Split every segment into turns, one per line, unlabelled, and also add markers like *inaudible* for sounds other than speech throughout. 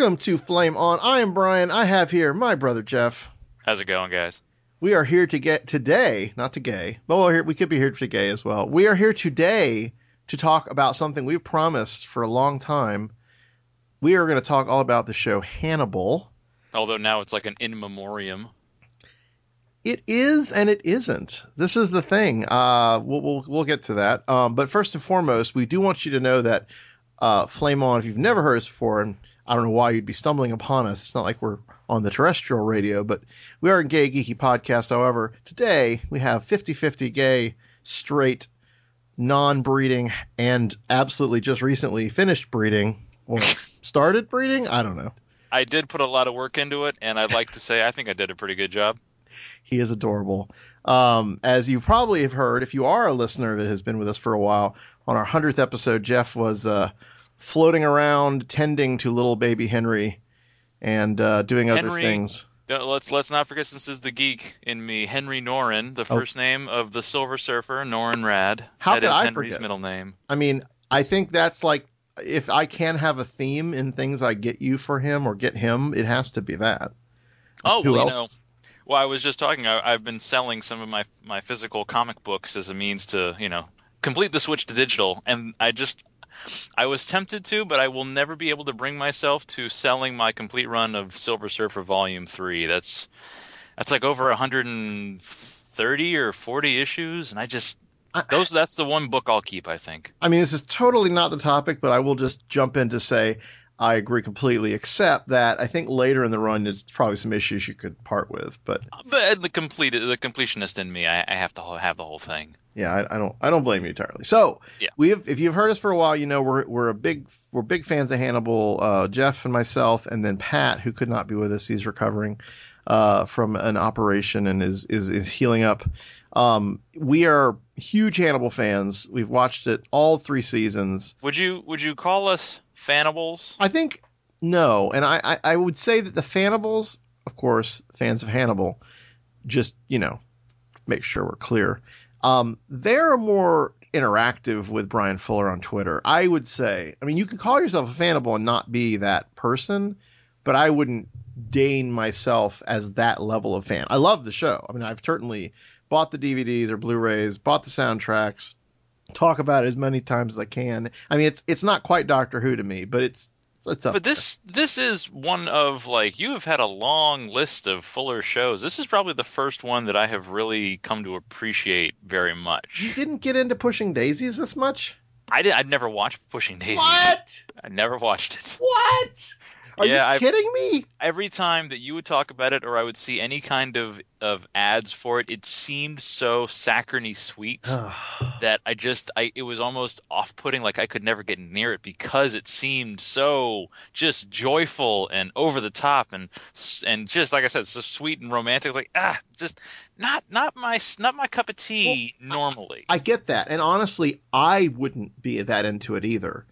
Welcome to Flame On. I am Brian. I have here my brother Jeff.
How's it going, guys?
We are here to get today, not to gay, but we're here, we could be here for gay as well. We are here today to talk about something we've promised for a long time. We are going to talk all about the show Hannibal.
Although now it's like an in memoriam.
It is and it isn't. This is the thing. Uh, we'll, we'll we'll get to that. Um, but first and foremost, we do want you to know that uh, Flame On. If you've never heard us before, and I don't know why you'd be stumbling upon us. It's not like we're on the terrestrial radio, but we are a gay geeky podcast. However, today we have 50-50 gay, straight, non-breeding, and absolutely just recently finished breeding or *laughs* started breeding. I don't know.
I did put a lot of work into it, and I'd like to say I think I did a pretty good job. *laughs*
He is adorable. Um, as you probably have heard, if you are a listener that has been with us for a while, on our hundredth episode, Jeff was uh, floating around tending to little baby Henry and uh, doing other things.
Let's let's not forget, since this is the geek in me, Henry Norrin, the
Oh.
first name of the Silver Surfer, Norrin Radd.
How
That
could
is
I
Henry's
forget?
middle name.
I mean, I think that's like if I can have a theme in things I get you for him or get him, it has to be that.
Oh,
Who
well,
else?
you know, well, I was just talking. I, I've been selling some of my my physical comic books as a means to, you know, complete the switch to digital, and I just. I was tempted to, but I will never be able to bring myself to selling my complete run of Silver Surfer Volume Three. That's that's like over 130 or 40 issues, and I just those that's the one book I'll keep. I think.
I mean, this is totally not the topic, but I will just jump in to say I agree completely, except that I think later in the run there's probably some issues you could part with. But
But the complete the completionist in me, I, I have to have the whole thing.
yeah, I, I don't I don't blame you entirely. So
Yeah.
we have if you've heard us for a while, you know we're we're a big we're big fans of Hannibal. Uh, Jeff and myself, and then Pat, who could not be with us, he's recovering uh, from an operation and is is is healing up. Um, we are huge Hannibal fans. We've watched it all three seasons.
Would you would you call us fannibals?
I think no, and I, I, I would say that the Fannibals, of course, fans of Hannibal, just you know, make sure we're clear. Um, they're more interactive with Brian Fuller on Twitter. I would say. I mean, you can call yourself a Fannibal and not be that person, but I wouldn't deign myself as that level of fan. I love the show. I mean, I've certainly bought the DVDs or Blu-rays, bought the soundtracks, talk about it as many times as I can. I mean, it's it's not quite Doctor Who to me, but it's it's up
But this this is one of like you have had a long list of Fuller shows. This is probably the first one that I have really come to appreciate very much.
You didn't get into pushing daisies this much?
I did. I'd never watched Pushing Daisies.
What? *laughs*
I never watched it.
What? Are
Yeah,
you
I've-
kidding me?
every time that you would talk about it or I would see any kind of of ads for it, it seemed so saccharine sweet *sighs* that I just I it was almost off putting. Like I could never get near it because it seemed so just joyful and over the top and and just like I said, so sweet and romantic. Like ah, just not not my not my cup of tea normally.
I get that, and honestly, I wouldn't be that into it either.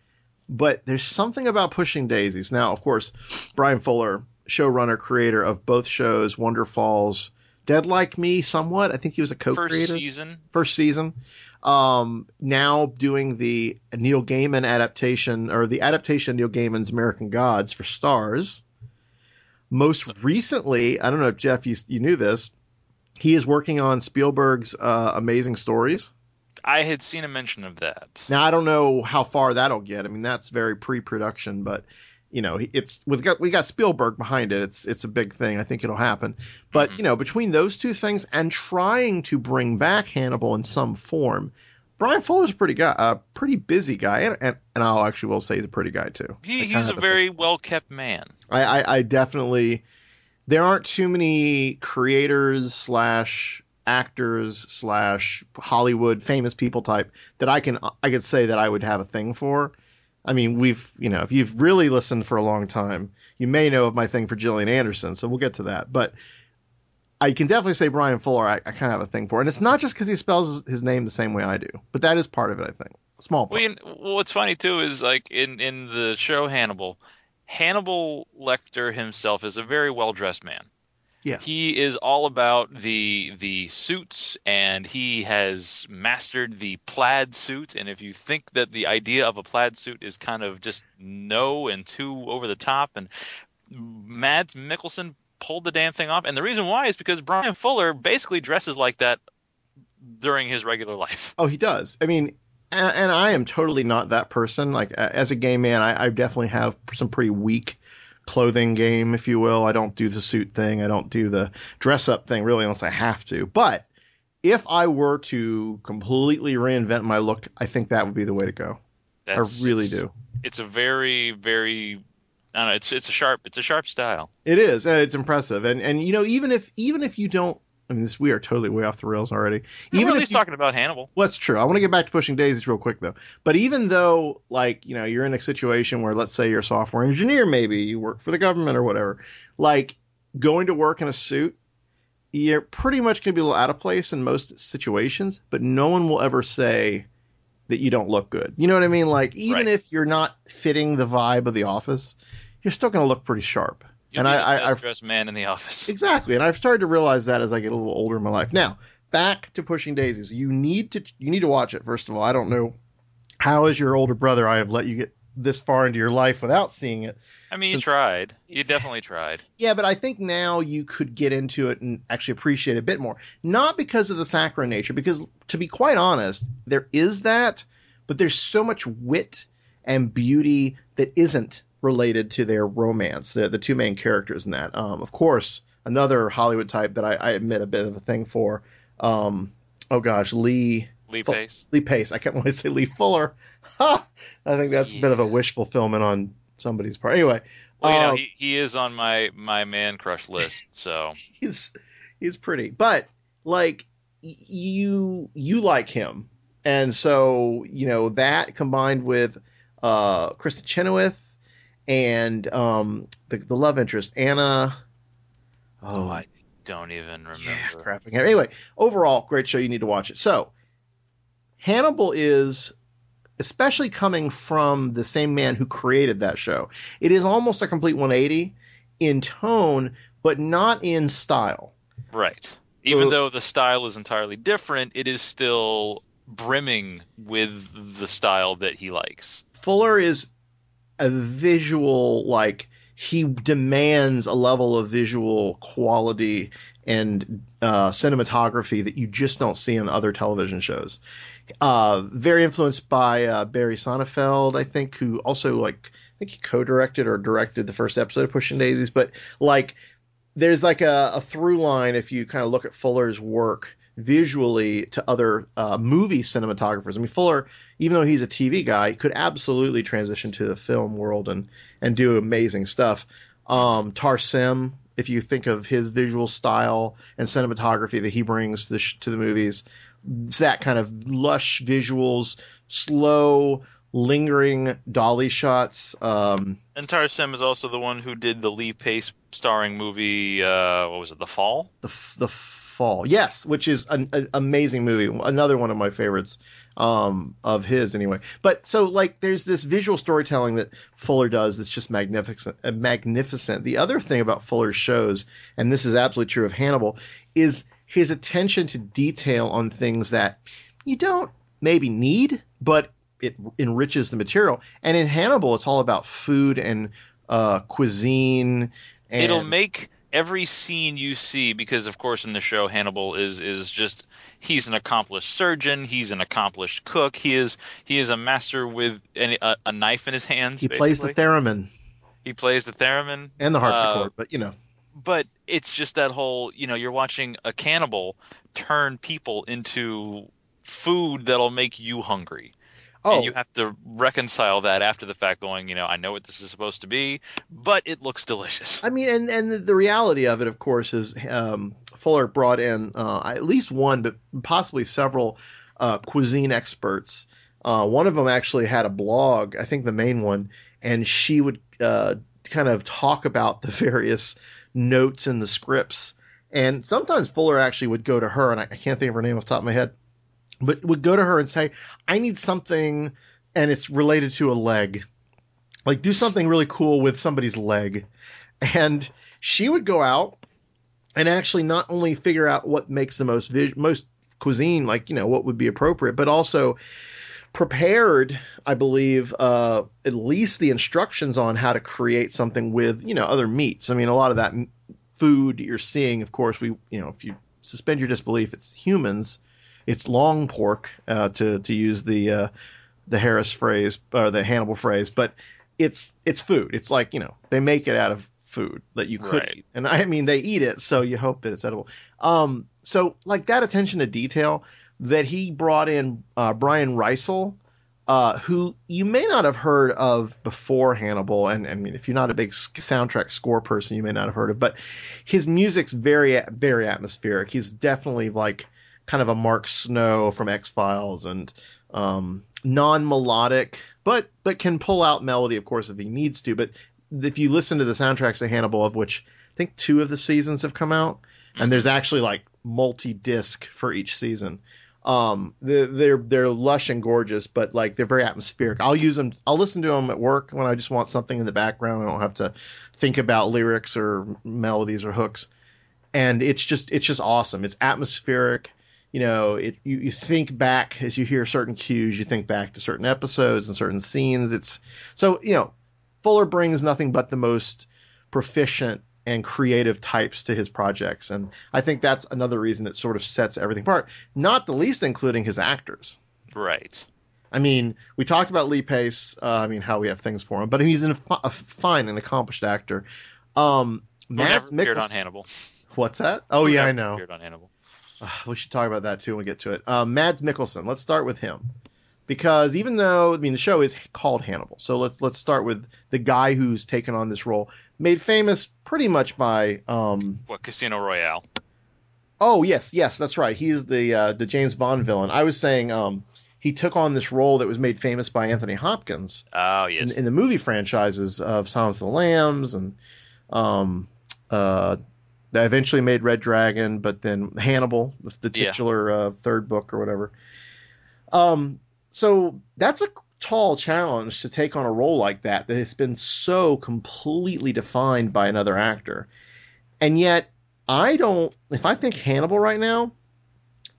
But there's something about pushing daisies. Now, of course, Brian Fuller, showrunner, creator of both shows, Wonder Falls, Dead Like Me, somewhat. I think he was a co-creator.
First season,
first season. Um, now doing the Neil Gaiman adaptation or the adaptation of Neil Gaiman's American Gods for Starz. Most recently, I don't know if Jeff, you, you knew this. He is working on Spielberg's uh, Amazing Stories.
I had seen a mention of that.
Now I don't know how far that'll get. I mean, that's very pre-production, but you know, it's we've got we got Spielberg behind it. It's it's a big thing. I think it'll happen. But mm-hmm. you know, between those two things and trying to bring back Hannibal in some form, Brian Fuller's a pretty guy, a pretty busy guy, and and, and I'll actually will say he's a pretty guy too.
He, he's a very well kept man.
I, I, I definitely there aren't too many creators slash actors slash Hollywood famous people type that I can I could say that I would have a thing for. I mean, we've you know if you've really listened for a long time, you may know of my thing for Gillian Anderson, so we'll get to that. But I can definitely say Brian Fuller, I, I kind of have a thing for, and it's not just because he spells his name the same way I do, but that is part of it. I think small part.
Well, what's funny too is like in in the show Hannibal, Hannibal Lecter himself is a very well dressed man.
Yes,
He is all about the the suits, and he has mastered the plaid suit. And if you think that the idea of a plaid suit is kind of just no and too over the top, and Mads Mikkelsen pulled the damn thing off, and the reason why is because Brian Fuller basically dresses like that during his regular life.
Oh, he does. I mean, and, and I am totally not that person. Like as a gay man, I, I definitely have some pretty weak clothing game, if you will. I don't do the suit thing. I don't do the dress up thing really unless I have to. But if I were to completely reinvent my look, I think that would be the way to go.
That's,
I really
it's-
do.
It's a very, very, I don't know. It's it's a sharp, it's a sharp style.
It is. It's impressive. And and you know, even if even if you don't, I mean, this we are totally way off the rails already.
Even at
if
least
you-
talking about Hannibal.
Well, that's true. I want to get back to pushing daisies real quick though. But even though, like, you know, you're in a situation where, let's say, you're a software engineer, maybe you work for the government or whatever, like going to work in a suit, you're pretty much going to be a little out of place in most situations. But no one will ever say that you don't look good. You know what I mean? Like, even
Right.
if you're not fitting the vibe of the office, you're still going to look pretty sharp.
You'll
and I,
the
I,
best
I've
dressed man in the office. *laughs*
Exactly, and I've started to realize that as I get a little older in my life. Now, back to Pushing Daisies. You need to you need to watch it. First of all, I don't know how as your older brother I have let you get this far into your life without seeing it.
I mean, you tried. You definitely tried.
Yeah, but I think now you could get into it and actually appreciate it a bit more. Not because of the saccharine nature, because to be quite honest, there is that, but there's so much wit and beauty that isn't related to their romance. The, the two main characters in that. Um, of course, another Hollywood type that I, I admit a bit of a thing for. Um, oh gosh, Lee.
Lee
Fu-
Pace.
Lee Pace. I kept wanting to say Lee Fuller. Ha! *laughs* I think that's a bit of a wish fulfillment on somebody's part. Anyway,
Well, you know,
um,
he, he is on my my man crush list. *laughs* So
he's he's pretty, but like you you like him, and so you know that combined with uh, Kristin Chenoweth and um, the the love interest Anna. Oh,
I don't even remember.
yeah, crapping. Anyway, overall, great show. You need to watch it. So, Hannibal is, especially coming from the same man who created that show, it is almost a complete 180 in tone, but not in style.
Right. Even
So-
though the style is entirely different, it is still brimming with the style that he likes.
Fuller is a visual like he demands a level of visual quality and uh, cinematography that you just don't see on other television shows. Uh, very influenced by uh, Barry Sonnenfeld, I think, who also like I think he co-directed or directed the first episode of Pushing Daisies. But like, there's like a, a through line if you kind of look at Fuller's work visually to other uh, movie cinematographers. I mean, Fuller, even though he's a TV guy, could absolutely transition to the film world and and do amazing stuff. Um, Tarsem, if you think of his visual style and cinematography that he brings to the, sh- to the movies, it's that kind of lush visuals, slow, lingering dolly shots. Um,
And Tarsem is also the one who did the Lee Pace starring movie. Uh, what was it? The Fall.
the f- the fall. Yes which is an, an amazing movie. Another one of my favorites um, of his anyway. But so like there's this visual storytelling that fuller does that's just magnificent uh, magnificent. The other thing about fuller's shows and this is absolutely true of hannibal is his attention to detail on things that you don't maybe need but it enriches the material. And in hannibal it's all about food and uh, cuisine and
It'll make every scene you see because, of course, in the show, Hannibal is is just he's an accomplished surgeon. He's an accomplished cook. He is he is a master with an, a, a knife in his hands.
he plays the theremin
he plays the theremin.
and the harpsichord
Uh,
but you know
but it's just that whole you know you're watching a cannibal turn people into food that'll make you hungry
oh
and you have to reconcile that after the fact going you know i know what this is supposed to be but it looks delicious
I mean, and and the reality of it, of course, is um, Fuller brought in uh, at least one, but possibly several uh, cuisine experts. Uh, one of them actually had a blog, I think the main one, and she would uh, kind of talk about the *laughs* various notes in the scripts. And sometimes Fuller actually would go to her, and I, I can't think of her name off the top of my head, but would go to her and say, "I need something, and it's related to a leg." Like do something really cool with somebody's leg and she would go out and actually not only figure out what makes the most vis- most cuisine, like you know what would be appropriate, but also prepared, I believe, uh, at least the instructions on how to create something with you know other meats. I mean, a lot of that food you're seeing, of course, we you know if you suspend your disbelief, it's humans, it's long pork uh, to to use the uh, the Harris phrase or the Hannibal phrase, but it's it's food. It's like you know they make it out of food that you could
Right.
eat, and I mean they eat it, so you hope that it's edible. Um, so like that attention to detail that he brought in uh, Brian Reitzell, uh, who you may not have heard of before Hannibal, and I mean if you're not a big soundtrack score person, you may not have heard of, but his music's very very atmospheric. He's definitely like kind of a Mark Snow from X Files and um, non-melodic, but but can pull out melody, of course, if he needs to. But if you listen to the soundtracks of Hannibal, of which I think two of the seasons have come out, and there's actually like multi-disc for each season. Um, they're, they're they're lush and gorgeous, but like they're very atmospheric. I'll use them. I'll listen to them at work when I just want something in the background. I don't have to think about lyrics or melodies or hooks. And it's just it's just awesome. It's atmospheric you know, it you, you think back as you hear certain cues, you think back to certain episodes and certain scenes. It's so you know, Fuller brings nothing but the most proficient and creative types to his projects, and I think that's another reason it sort of sets everything apart. Not the least, including his actors.
right
I mean, we talked about Lee Pace. Uh, I mean, how we have things for him, but he's an, a fine and accomplished actor. Um,
appeared on Hannibal.
What's that? Oh
Who
yeah, I know.
Appeared on Hannibal. *sighs*
we should talk about that too when we get to it. Um, Mads Mikkelsen. Let's start with him because even though I mean the show is called Hannibal, so let's let's start with the guy who's taken on this role, made famous pretty much by. Um,
What Casino Royale?
oh yes, yes, that's right. He's the uh, the James Bond villain. I was saying um, he took on this role that was made famous by Anthony Hopkins
Oh yes.
in, in the movie franchises of Silence of the Lambs and um, uh, that eventually made Red Dragon, but then Hannibal, the, the
Yeah.
titular uh, third book or whatever. Um, so that's a tall challenge to take on a role like that that has been so completely defined by another actor, and yet I don't. If I think Hannibal right now,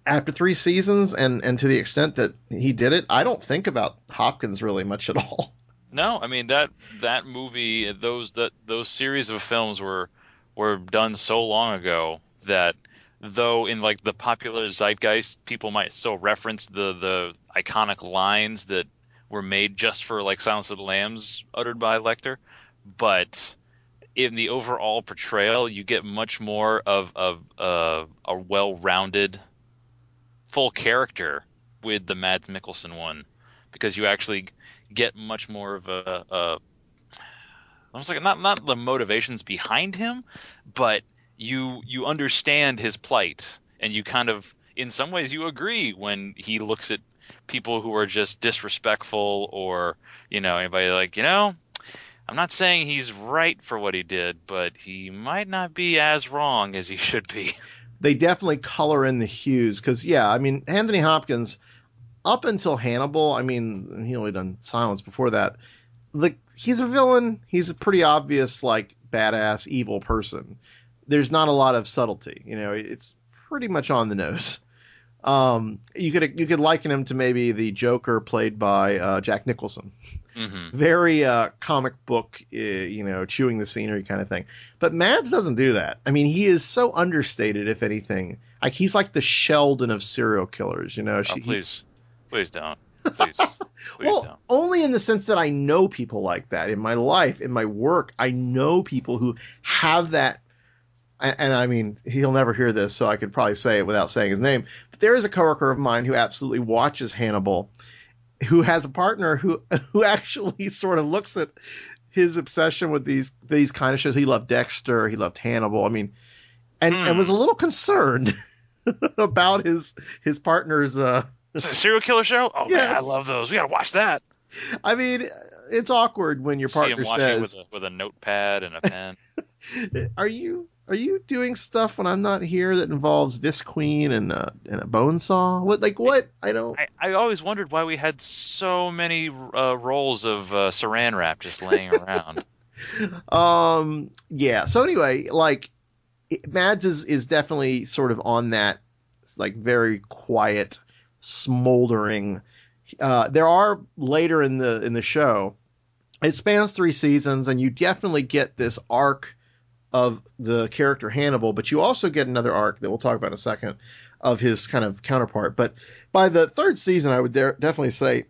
after three seasons, and and to the extent that he did it, I don't think about Hopkins really much at all.
No, I mean that that movie, those that those series of films were were done so long ago that though in like the popular zeitgeist, people might still reference the the iconic lines that were made just for like Silence of the Lambs uttered by Lecter, but in the overall portrayal, you get much more of of uh, a well-rounded full character with the Mads Mikkelsen one because you actually get much more of a, a almost like not not the motivations behind him, but you you understand his plight and you kind of in some ways you agree when he looks at people who are just disrespectful or you know anybody like you know I'm not saying he's right for what he did, but he might not be as wrong as he should be. *laughs*
They definitely color in the hues because, yeah, I mean, Anthony Hopkins, up until Hannibal, I mean, he only done Silence before that. Like, he's a villain. He's a pretty obvious, like, badass, evil person. There's not a lot of subtlety. You know, it's pretty much on the nose. Um, you could you could liken him to maybe the Joker played by uh, Jack Nicholson.
hmm
very uh, comic book, uh, you know, chewing the scenery kind of thing. But Mads doesn't do that. I mean, he is so understated, if anything. Like he's like the Sheldon of serial killers, you know.
Oh,
She- he-
please, please don't. Please, *laughs* please
well,
don't.
only in the sense that I know people like that in my life, in my work. I know people who have that. And, and I mean, he'll never hear this, so I could probably say it without saying his name. But there is a coworker of mine who absolutely watches Hannibal, who has a partner who *laughs* who actually sort of looks at his obsession with these these kind of shows. He loved Dexter, he loved Hannibal. I mean, and and
Hmm.
was a little concerned *laughs* about his his partner's. uh
Is it a serial killer show? Oh man, I love those. We gotta watch that.
I mean, it's awkward when your
See him
partner
watching
says,
with a, with a notepad and a pen. *laughs*
"Are you are you doing stuff when I'm not here that involves Visqueen and uh, and a bone saw? What like what? I don't.
I, I always wondered why we had so many uh, rolls of uh, saran wrap just laying around. *laughs*
Um. Yeah. So anyway, like it, Mads is is definitely sort of on that like very quiet, smoldering. Uh, there are later in the in the show. It spans three seasons, and you definitely get this arc of the character Hannibal, but you also get another arc that we'll talk about in a second of his kind of counterpart. But by the third season, I would dare, definitely say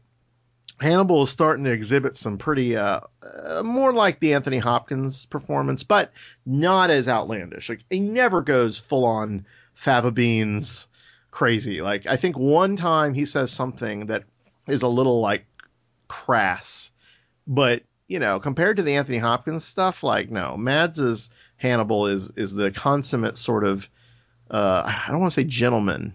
Hannibal is starting to exhibit some pretty uh, uh, more like the Anthony Hopkins performance, but not as outlandish. Like he never goes full on fava beans crazy. Like I think one time he says something that is a little like crass, but you know, compared to the Anthony Hopkins stuff, like no, Mads's Hannibal is is the consummate sort of uh, I don't want to say gentleman,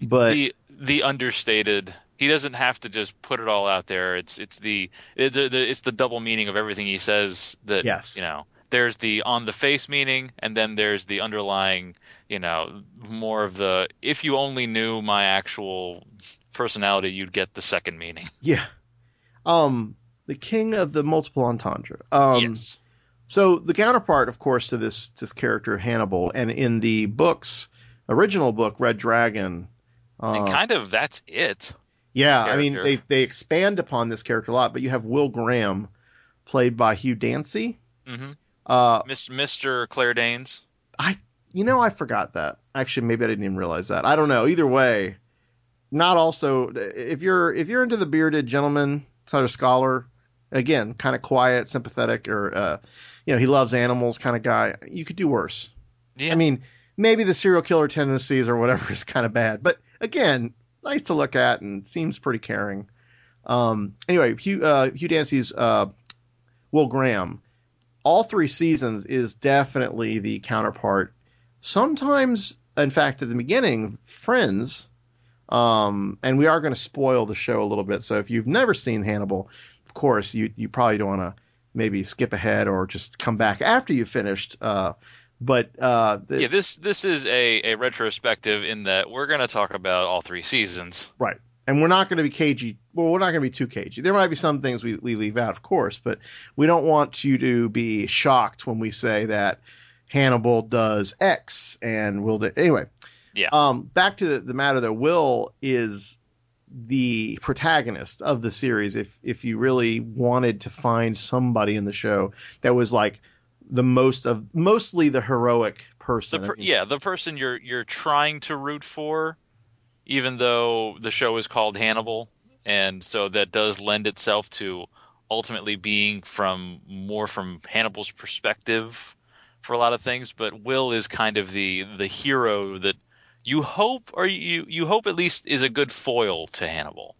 but
the the understated. He doesn't have to just put it all out there. It's it's the it's the, it's the double meaning of everything he says. That
Yes.
you know. There's the on the face meaning, and then there's the underlying, you know, more of the if you only knew my actual personality, you'd get the second meaning. *laughs*
yeah, um, the king of the multiple entendre. Um,
yes.
So the counterpart, of course, to this this character Hannibal, and in the books, original book Red Dragon. Uh,
and kind of that's it.
yeah, I mean they they expand upon this character a lot, but you have Will Graham, played by Hugh Dancy.
hmm
Uh,
Mr. Claire Danes.
I, you know, I forgot that. Actually, maybe I didn't even realize that. I don't know. Either way, not also if you're if you're into the bearded gentleman, sort of scholar, again, kind of quiet, sympathetic, or uh, you know, he loves animals kind of guy. You could do worse.
Yeah.
I mean, maybe the serial killer tendencies or whatever *laughs* is kind of bad, but again, nice to look at and seems pretty caring. Um, anyway, Hugh, uh, Hugh Dancy's uh, Will Graham, all three seasons is definitely the counterpart. Sometimes, in fact, at the beginning, Friends, um, and we are going to spoil the show a little bit. So if you've never seen Hannibal, of course, you you probably don't want to maybe skip ahead or just come back after you finished. Uh, but uh, the,
yeah, this this is a, a retrospective in that we're going to talk about all three seasons.
Right. And we're not going to be cagey. Well, we're not going to be too cagey. There might be some things we, we leave out, of course, but we don't want you to be shocked when we say that Hannibal does X and Will do. Anyway.
Yeah.
Um, back to the, the matter though, Will is the protagonist of the series. If if you really wanted to find somebody in the show that was like the most of mostly the heroic
The
person.
per, yeah, the person you're you're trying to root for, even though the show is called Hannibal, and so that does lend itself to ultimately being from more from Hannibal's perspective for a lot of things. But Will is kind of the the hero that you hope, or you you hope at least is a good foil to Hannibal.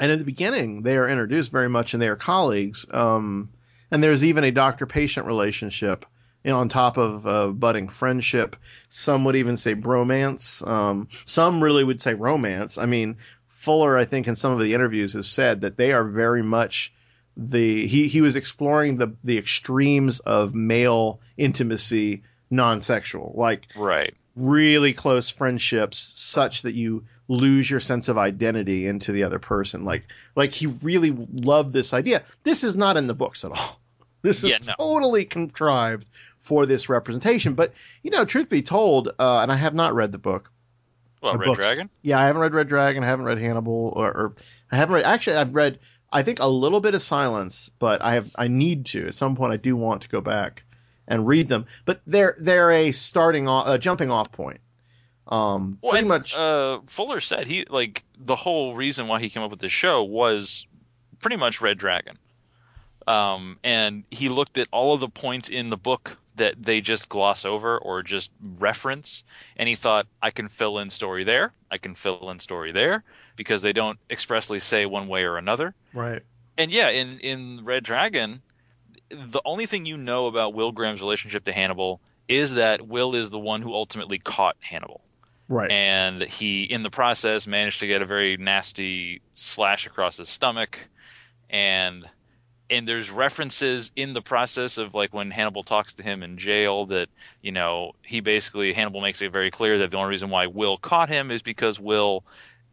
And in the beginning, they are introduced very much, and they are colleagues. Um, and there's even a doctor-patient relationship you know, on top of uh, budding friendship. Some would even say bromance. Um, some really would say romance. I mean, Fuller, I think, in some of the interviews has said that they are very much the he he was exploring the the extremes of male intimacy, non-sexual, like
Right.
really close friendships, such that you lose your sense of identity into the other person. Like like he really loved this idea. This is not in the books at all. This is
Yeah, no.
totally contrived for this representation. But you know, truth be told, uh, and I have not read the book.
Well, Red
books.
Dragon.
Yeah, I haven't read Red Dragon. I haven't read Hannibal, or, or I haven't read. Actually, I've read. I think a little bit of Silence, but I have. I need to at some point. I do want to go back and read them. But they're they're a starting off, a jumping off point. Um,
Well,
pretty
and,
much.
Uh, Fuller said he like the whole reason why he came up with this show was pretty much Red Dragon. Um, and he looked at all of the points in the book that they just gloss over or just reference, and he thought, I can fill in story there, I can fill in story there, because they don't expressly say one way or another.
right.
And yeah, in in Red Dragon, the only thing you know about Will Graham's relationship to Hannibal is that Will is the one who ultimately caught Hannibal
Right.
and he in the process managed to get a very nasty slash across his stomach and and there's references in the process of like when Hannibal talks to him in jail that you know he basically Hannibal makes it very clear that the only reason why Will caught him is because Will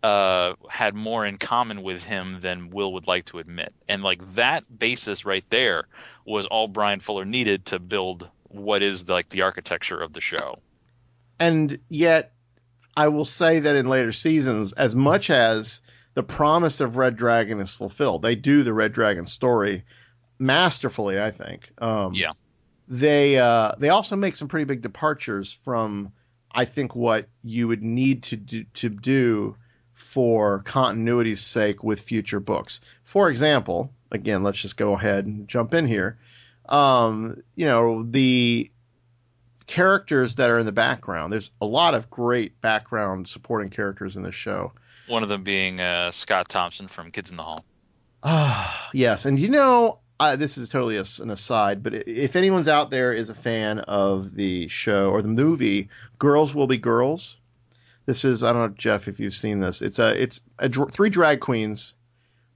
uh, had more in common with him than Will would like to admit. And like that basis right there was all Brian Fuller needed to build what is like the architecture of the show.
And yet I will say that in later seasons, as much as the promise of Red Dragon is fulfilled, they do the Red Dragon story masterfully. I think. Um,
Yeah.
They uh, they also make some pretty big departures from I think what you would need to do, to do for continuity's sake with future books. For example, again, let's just go ahead and jump in here. Um, you know the characters that are in the background. There's a lot of great background supporting characters in this show.
One of them being uh, Scott Thompson from Kids in the Hall.
Ah, *sighs* yes, and you know, uh, this is totally a an aside, but if anyone's out there is a fan of the show or the movie Girls Will Be Girls, this is I don't know Jeff if you've seen this. It's a it's a three drag queens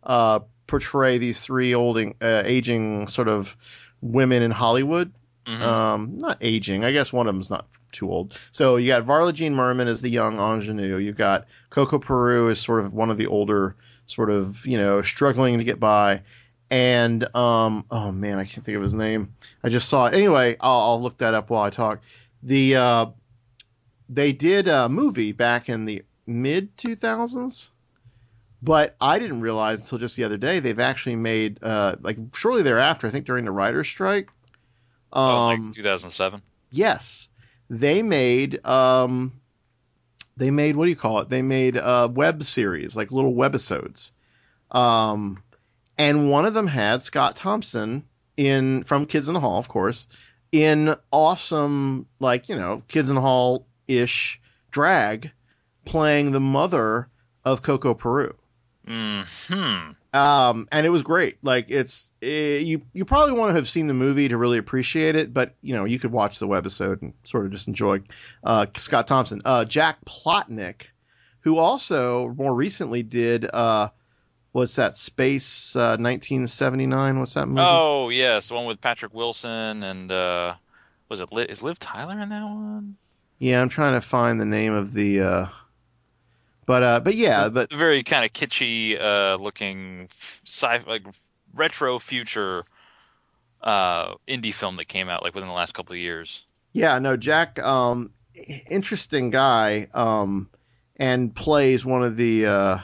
uh, portray these three olding uh, aging sort of women in Hollywood.
Mhm.
Um, not aging. I guess one of them's not too old. So you got Varla Jean Merman as the young ingenue. You've got Coco Peru as sort of one of the older, sort of you know struggling to get by. And um, oh man, I can't think of his name. I just saw it. Anyway, I'll, I'll look that up while I talk. The uh, they did a movie back in the mid 2000s, but I didn't realize until just the other day they've actually made uh, like shortly thereafter. I think during the writers' strike.
Oh,
Um,
like 2007.
yes, they made um, they made what do you call it? They made a web series, like little webisodes. Um, and one of them had Scott Thompson in from Kids in the Hall, of course, in awesome like you know Kids in the Hall ish drag, playing the mother of Coco Peru.
Hmm.
Um, and it was great. Like it's eh, you you probably want to have seen the movie to really appreciate it, but you know you could watch the webisode and sort of just enjoy uh, Scott Thompson, uh, Jack Plotnick, who also more recently did uh, what's that Space uh, 1979? What's that movie?
Oh yes, the one with Patrick Wilson and uh, was it Liv, is Liv Tyler in that one?
Yeah, I'm trying to find the name of the. But uh, but yeah, but
very kind of kitschy uh, looking sci like retro future uh, indie film that came out like within the last couple of years.
Yeah, no, Jack, um, interesting guy, um, and plays one of the uh,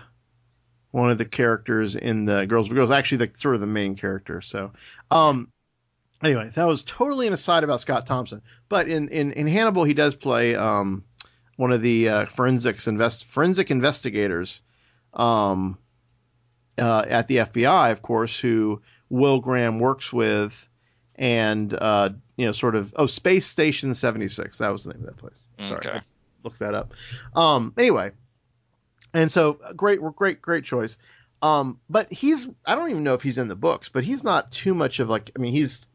one of the characters in the Girls But Girls. Actually, the sort of the main character. So, um, anyway, that was totally an aside about Scott Thompson. But in in, in Hannibal, he does play um, one of the uh, forensics invest forensic investigators um, uh, at the FBI, of course, who Will Graham works with, and uh, you know, sort of oh, Space Station seventy six. That was the name of that place. Sorry,
Okay.
look that up. Um, anyway, and so great, great, great choice. Um, but he's I don't even know if he's in the books, but he's not too much of like I mean he's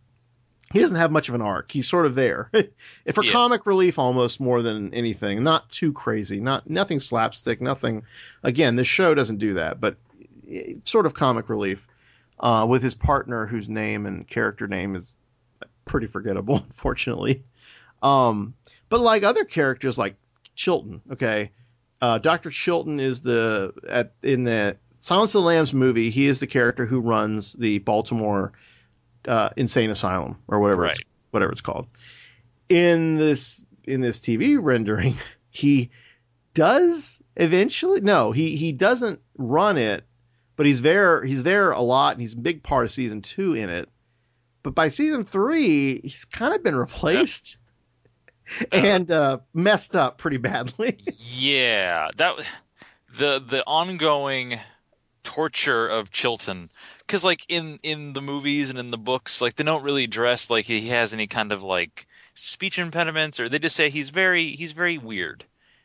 he doesn't have much of an arc. He's sort of there *laughs* for
Yeah.
comic relief almost more than anything. Not too crazy, not nothing slapstick, nothing. Again, this show doesn't do that, but it's sort of comic relief uh, with his partner whose name and character name is pretty forgettable, *laughs* unfortunately. Um, but like other characters like Chilton, okay, uh, Doctor Chilton is the at in the Silence of the Lambs movie. He is the character who runs the Baltimore uh, insane asylum or whatever it's, whatever it's called. In this in this TV rendering, *laughs* he does eventually no he he doesn't run it, but he's there he's there a lot and he's a big part of season two in it. But by season three, he's kind of been replaced *laughs* and uh, messed up pretty badly. *laughs*
Yeah, that the the ongoing torture of Chilton because like in in the movies and in the books like they don't really address like he has any kind of like speech impediments or they just say he's very he's very weird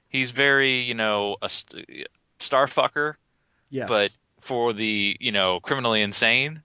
he's very you know a st- star fucker
yes.
but for the you know criminally insane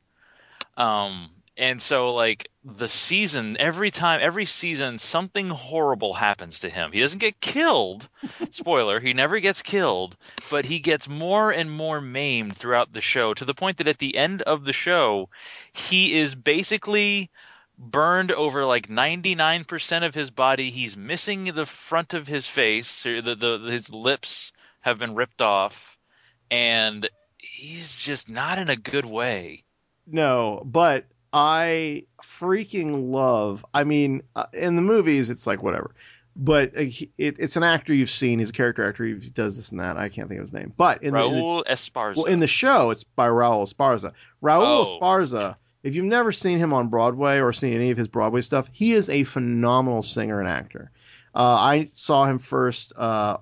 um and so like the season every time every season something horrible happens to him. He doesn't get killed. *laughs* Spoiler he never gets killed but he gets more and more maimed throughout the show to the point that at the end of the show he is basically burned over like 99% of his body. He's missing the front of his face. The, the his lips have been ripped off and he's just not in a good way.
No, but I freaking love. I mean, uh, in the movies, it's like whatever. But uh, it, it's an actor you've seen. He's a character actor. He does this and that. I can't think of his name. But in the,
Raul Esparza.
well, in the show, it's by Raul Esparza. Raul
Oh.
Esparza. If you've never seen him on Broadway or seen any of his Broadway stuff, he is a phenomenal singer and actor. Uh, I saw him first uh,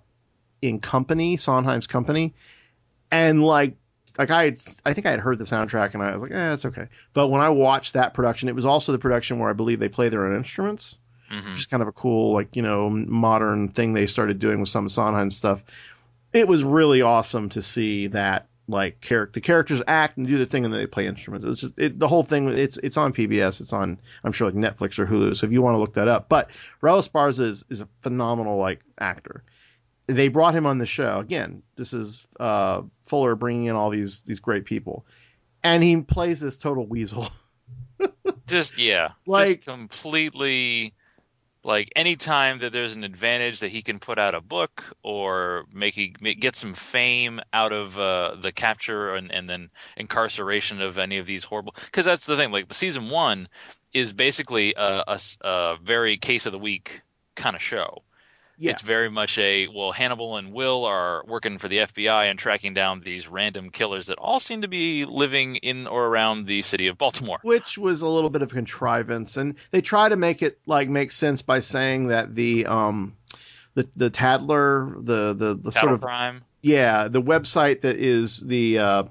in Company, Sondheim's Company, and like like I had, I think I had heard the soundtrack and I was like, eh, it's okay. But when I watched that production, it was also the production where I believe they play their own instruments,
Mhm.
which is kind of a cool, like you know, modern thing they started doing with some of Sondheim's stuff. It was really awesome to see that like character the characters act and do the thing and then they play instruments. It's just it, the whole thing. It's it's on PBS. It's on I'm sure like Netflix or Hulu. So if you want to look that up, but Raul Esparza is is a phenomenal like actor they brought him on the show again. This is uh, Fuller bringing in all these these great people, and he plays this total weasel. *laughs*
just yeah
Like-
just completely like anytime that there's an advantage that he can put out a book or make, he, get some fame out of uh, the capture and, and then incarceration of any of these horrible because that's the thing like the season one is basically a a very case of the week kind of show
Yeah.
it's very much a well hannibal and will are working for the fbi and tracking down these random killers that all seem to be living in or around the city of baltimore.
Which was a little bit of contrivance, and they try to make it like make sense by saying that the um the the Tadler the the, the sort of
crime.
Yeah the website that is the uh,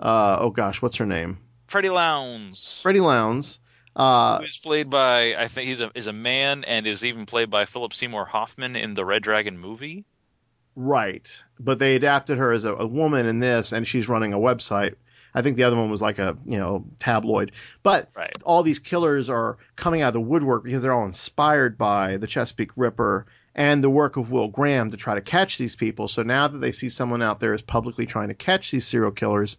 uh oh gosh what's her name?
Freddie Lounds,
Freddie Lounds uh
who's played by I think he's a is a man and is even played by Philip Seymour Hoffman in the Red Dragon movie.
Right, but they adapted her as a, a woman in this, and she's running a website. I think the other one was like a you know tabloid, but
Right.
all these killers are coming out of the woodwork because they're all inspired by the Chesapeake Ripper and the work of Will Graham to try to catch these people. So now that they see someone out there is publicly trying to catch these serial killers,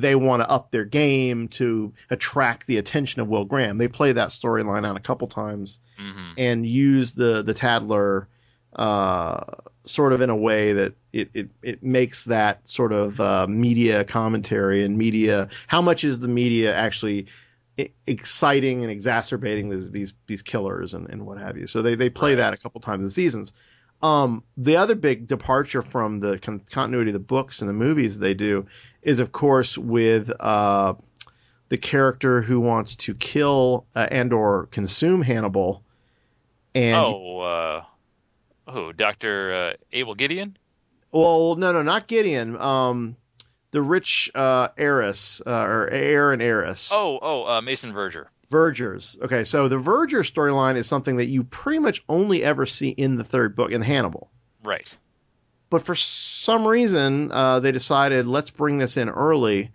they want to up their game to attract the attention of Will Graham. They play that storyline out a couple times
hmm
and use the the Tadler uh, sort of in a way that it, it, it makes that sort of uh, media commentary and media. How much is the media actually exciting and exacerbating these these, these killers and, and what have you? So they, they play
Right.
that a couple times in seasons. Um, the other big departure from the con- continuity of the books and the movies they do is, of course, with uh, the character who wants to kill uh, and or consume Hannibal. And
oh, uh, who? Doctor uh, Abel Gideon?
well, no, no, not Gideon. Um, the rich uh, heiress uh, or heir and heiress.
Oh, oh, uh, Mason Verger.
Vergers. Okay, so the Verger storyline is something that you pretty much only ever see in the third book in Hannibal.
Right.
but for some reason uh, they decided let's bring this in early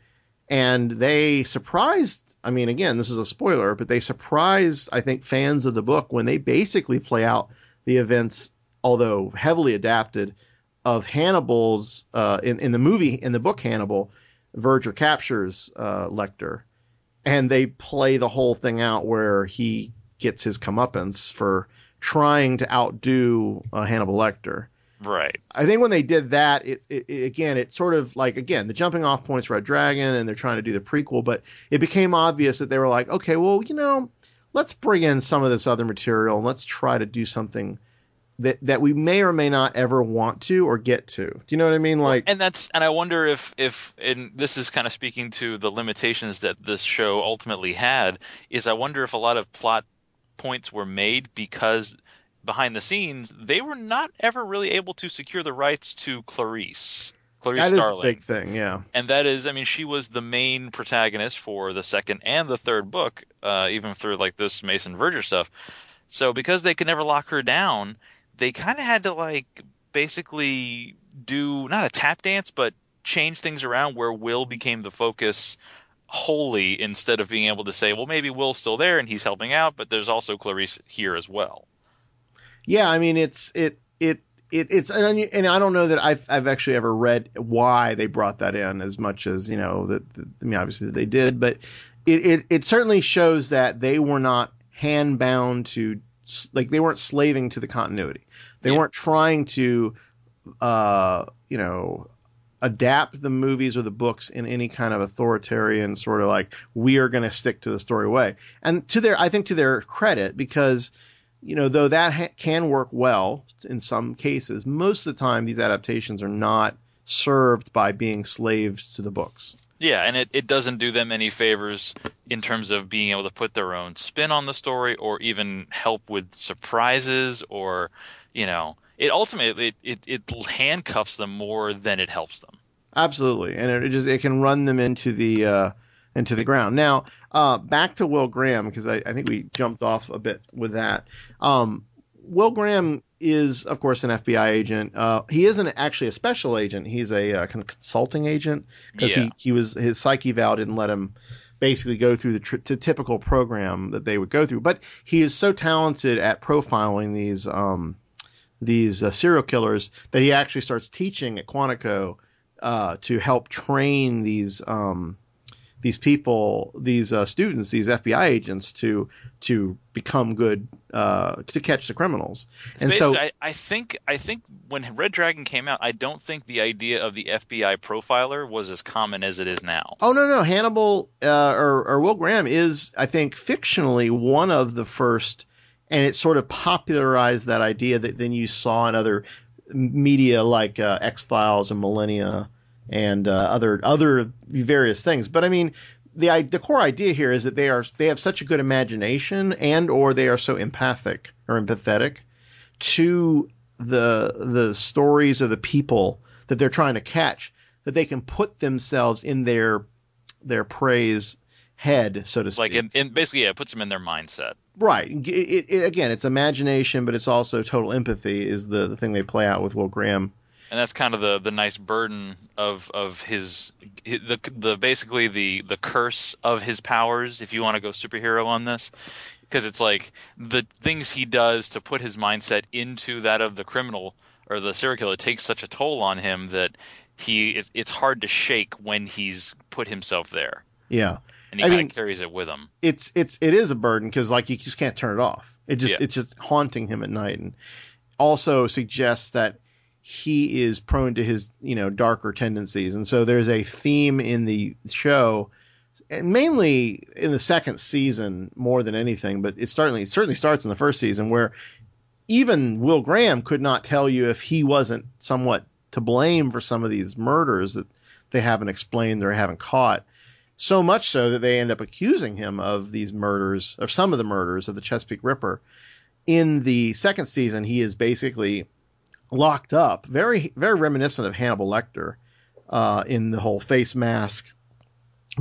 and they surprised i mean again this is a spoiler but they surprised i think fans of the book when they basically play out the events although heavily adapted of hannibal's uh, in, in the movie in the book hannibal verger captures uh, lecter and they play the whole thing out where he gets his comeuppance for trying to outdo uh, hannibal lecter
Right.
I think when they did that, it, it, it again, it sort of like again the jumping off points Red Dragon, and they're trying to do the prequel, but it became obvious that they were like, okay, well, you know, let's bring in some of this other material and let's try to do something that that we may or may not ever want to or get to. Do you know what I mean? Like,
and that's and I wonder if if and this is kind of speaking to the limitations that this show ultimately had is I wonder if a lot of plot points were made because behind the scenes they were not ever really able to secure the rights to Clarice. Clarice
that is a
Starling.
big thing, yeah.
and that is i mean she was the main protagonist for the second and the third book uh, even through like this mason verger stuff so because they could never lock her down they kind of had to like basically do not a tap dance but change things around where will became the focus wholly instead of being able to say well maybe will's still there and he's helping out but there's also clarice here as well.
Yeah, I mean it's it it it it's and, and I don't know that I've I've actually ever read why they brought that in as much as you know that, that I mean obviously they did, but it, it it certainly shows that they were not hand bound to like they weren't slaving to the continuity. They
Yeah.
weren't trying to uh you know adapt the movies or the books in any kind of authoritarian sort of like we are going to stick to the story way. And to their I think to their credit because you know, though that ha- can work well in some cases, most of the time these adaptations are not served by being slaves to the books.
Yeah, and it, it doesn't do them any favors in terms of being able to put their own spin on the story or even help with surprises or, you know, it ultimately it, it, it handcuffs them more than it helps them.
Absolutely, and it just it can run them into the uh, into the ground. Now, uh, back to Will Graham because I, I think we jumped off a bit with that. Um, Will Graham is, of course, an FBI agent. Uh, he isn't actually a special agent. He's a uh, kind of consulting agent because
Yeah.
he, he was his psych eval didn't let him basically go through the, tr- the typical program that they would go through. But he is so talented at profiling these um, these uh, serial killers that he actually starts teaching at Quantico uh, to help train these um, these people, these uh, students, these FBI agents to to become good uh, to catch the criminals. And so,
I, I think I think when Red Dragon came out, I don't think the idea of the FBI profiler was as common as it is now.
oh no, no, Hannibal uh, or, or Will Graham is, I think, fictionally one of the first, and it sort of popularized that idea that then you saw in other media like uh, X Files and Millennium and uh, other other various things. But I mean, the the core idea here is that they are they have such a good imagination and or they are so empathic or empathetic to the the stories of the people that they're trying to catch that they can put themselves in their their prey's head, so to speak.
like, in, in, basically, yeah, it puts them in their mindset.
Right. It, it, it- again, it's imagination, but it's also total empathy is the, the thing they play out with Will Graham.
And that's kind of the the nice burden of of his, hi the the basically the the curse of his powers if you want to go superhero on this because it's like the things he does to put his mindset into that of the criminal or the serial killer takes such a toll on him that he it's, it's hard to shake when he's put himself there
Yeah.
and he
I
kind
mean-
of carries it with him
It's it's it is a burden because like you just can't turn it off. It just
Yeah.
it's just haunting him at night, and also suggests that he is prone to his you know darker tendencies. And so there's a theme in the show, and mainly in the second season more than anything, but it certainly it certainly starts in the first season where even Will Graham could not tell you if he wasn't somewhat to blame for some of these murders that they haven't explained or haven't caught. So much so that they end up accusing him of these murders, of some of the murders of the Chesapeake Ripper. In the second season, he is basically locked up, very very reminiscent of Hannibal Lecter, uh, in the whole face mask,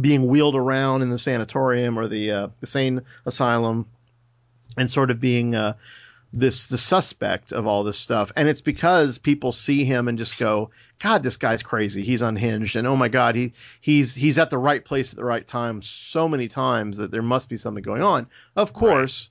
being wheeled around in the sanatorium or the uh, the sane asylum, and sort of being uh, this the suspect of all this stuff, and it's because people see him and just go, God, this guy's crazy. He's unhinged, and oh my God, he he's he's at the right place at the right time so many times that there must be something going on. Of course,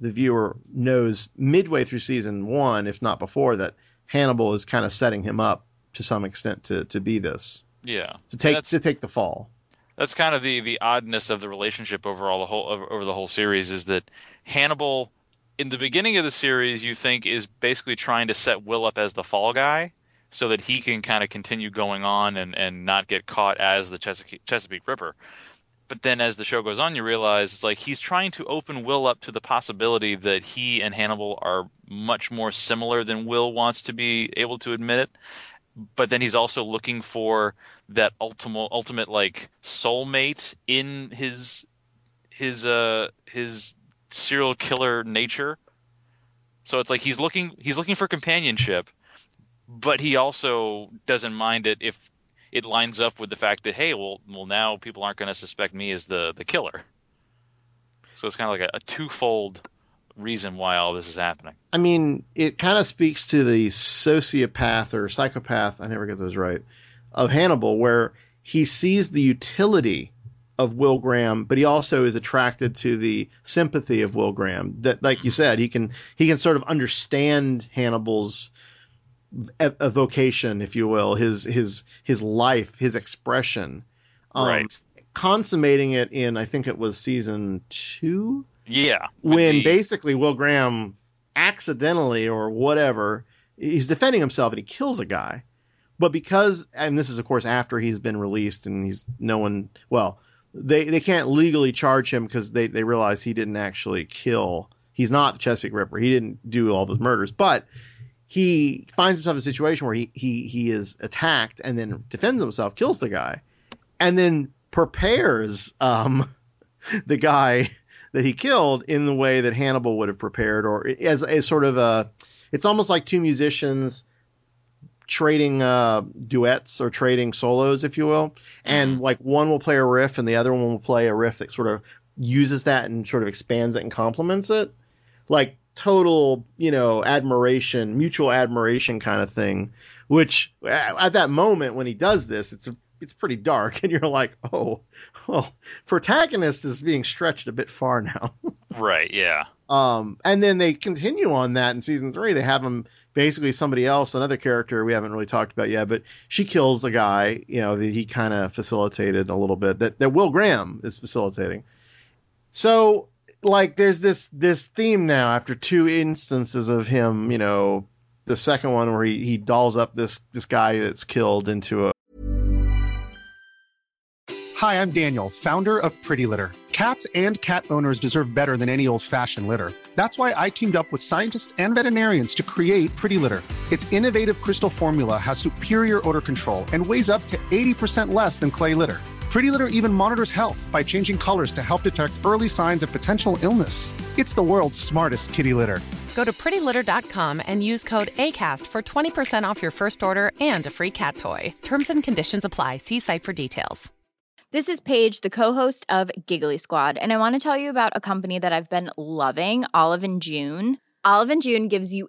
the viewer knows midway through season one, if not before, that Hannibal is kind of setting him up to some extent to to be this
Yeah.
to take to take the fall.
that's kind of the the oddness of the relationship overall the whole over, the whole series is that Hannibal in the beginning of the series you think is basically trying to set Will up as the fall guy so that he can kind of continue going on and, and not get caught as the Chesapeake, Chesapeake Ripper. But then as the show goes on, you realize it's like he's trying to open Will up to the possibility that he and Hannibal are much more similar than Will wants to be able to admit it. But then he's also looking for that ultimate ultimate like soulmate in his his uh his serial killer nature. So it's like he's looking he's looking for companionship, but he also doesn't mind it if it lines up with the fact that hey, well well now people aren't going to suspect me as the the killer. So it's kind of like a, a twofold reason why all this is happening.
I mean, it kind of speaks to the sociopath or psychopath, I never get those right, of Hannibal, where he sees the utility of Will Graham, but he also is attracted to the sympathy of Will Graham. That, like you said, he can he can sort of understand Hannibal's e- evocation, if you will, his his his life, his expression, um,
Right.
Consummating it in, I think it was season two?
Yeah.
when
the-
basically Will Graham accidentally or whatever he's defending himself and he kills a guy. But because and this is of course after he's been released and he's no one well they they can't legally charge him because they they realize he didn't actually kill he's not the Chesapeake Ripper. He didn't do all those murders. But he finds himself in a situation where he he he is attacked and then defends himself kills the guy and then prepares um *laughs* the guy that he killed in the way that Hannibal would have prepared, or as, as sort of a, it's almost like two musicians trading uh, duets or trading solos, if you will, and like one will play a riff and the other one will play a riff that sort of uses that and sort of expands it and complements it, like total, you know, admiration, mutual admiration kind of thing. Which at that moment when he does this, it's it's pretty dark, *laughs* and you're like, oh, well, protagonist is being stretched a bit far now. *laughs*
right, yeah.
Um, and then they continue on that in season three. They have him basically somebody else, another character we haven't really talked about yet, but she kills a guy, you know, that he kind of facilitated a little bit that, that Will Graham is facilitating. So like there's this this theme now after two instances of him, you know, the second one where he, he dolls up this this guy that's killed into a
Hi, I'm Daniel, founder of Pretty Litter. Cats and cat owners deserve better than any old fashioned litter. That's why I teamed up with scientists and veterinarians to create Pretty Litter. Its innovative crystal formula has superior odor control and weighs up to 80% less than clay litter. Pretty Litter even monitors health by changing colors to help detect early signs of potential illness. It's the world's smartest kitty litter.
Go to prettylitter.com and use code ACAST for 20% off your first order and a free cat toy. Terms and conditions apply. See site for details.
This is Paige, the co-host of Giggly Squad, and I want to tell you about a company that I've been loving, Olive and June. Olive and June gives you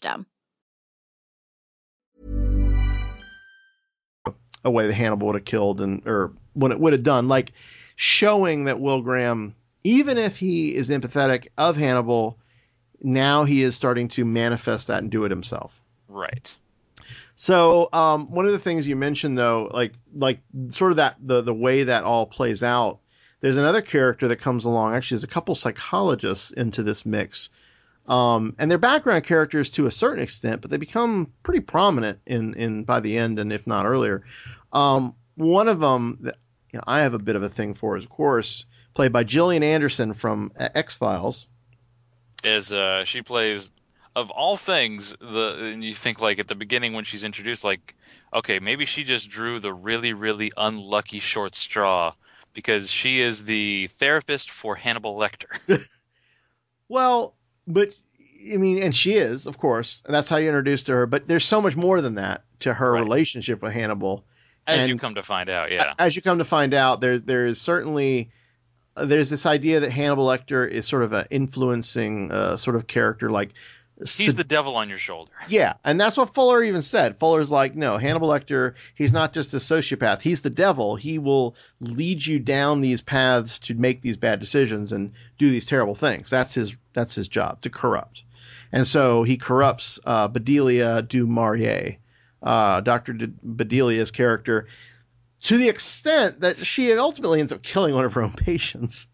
system.
a way that Hannibal would have killed and or what it would have done, like showing that Will Graham, even if he is empathetic of Hannibal, now he is starting to manifest that and do it himself.
Right.
So um, one of the things you mentioned though, like like sort of that the the way that all plays out, there's another character that comes along. Actually, there's a couple psychologists into this mix. Um, and they're background characters to a certain extent, but they become pretty prominent in, in by the end, and if not earlier. Um, one of them that you know I have a bit of a thing for is, of course, played by Gillian Anderson from X Files.
is uh, she plays of all things the and you think like at the beginning when she's introduced like okay maybe she just drew the really really unlucky short straw because she is the therapist for Hannibal Lecter. *laughs*
Well, but I mean, and she is, of course, that's how you introduced her. But there's so much more than that to her
Right.
relationship with Hannibal.
As
And-
you come to find out, yeah.
As you come to find out, there there is certainly uh, there's this idea that Hannibal Lecter is sort of an influencing uh, sort of character, like
He's the devil on your shoulder. *laughs*
Yeah, and that's what Fuller even said. Fuller's like, no, Hannibal Lecter, he's not just a sociopath. He's the devil. He will lead you down these paths to make these bad decisions and do these terrible things. That's his that's his job to corrupt. And so he corrupts uh, Bedelia du Maurier, uh, Dr. D- Bedelia's character, to the extent that she ultimately ends up killing one of her own *laughs* patients,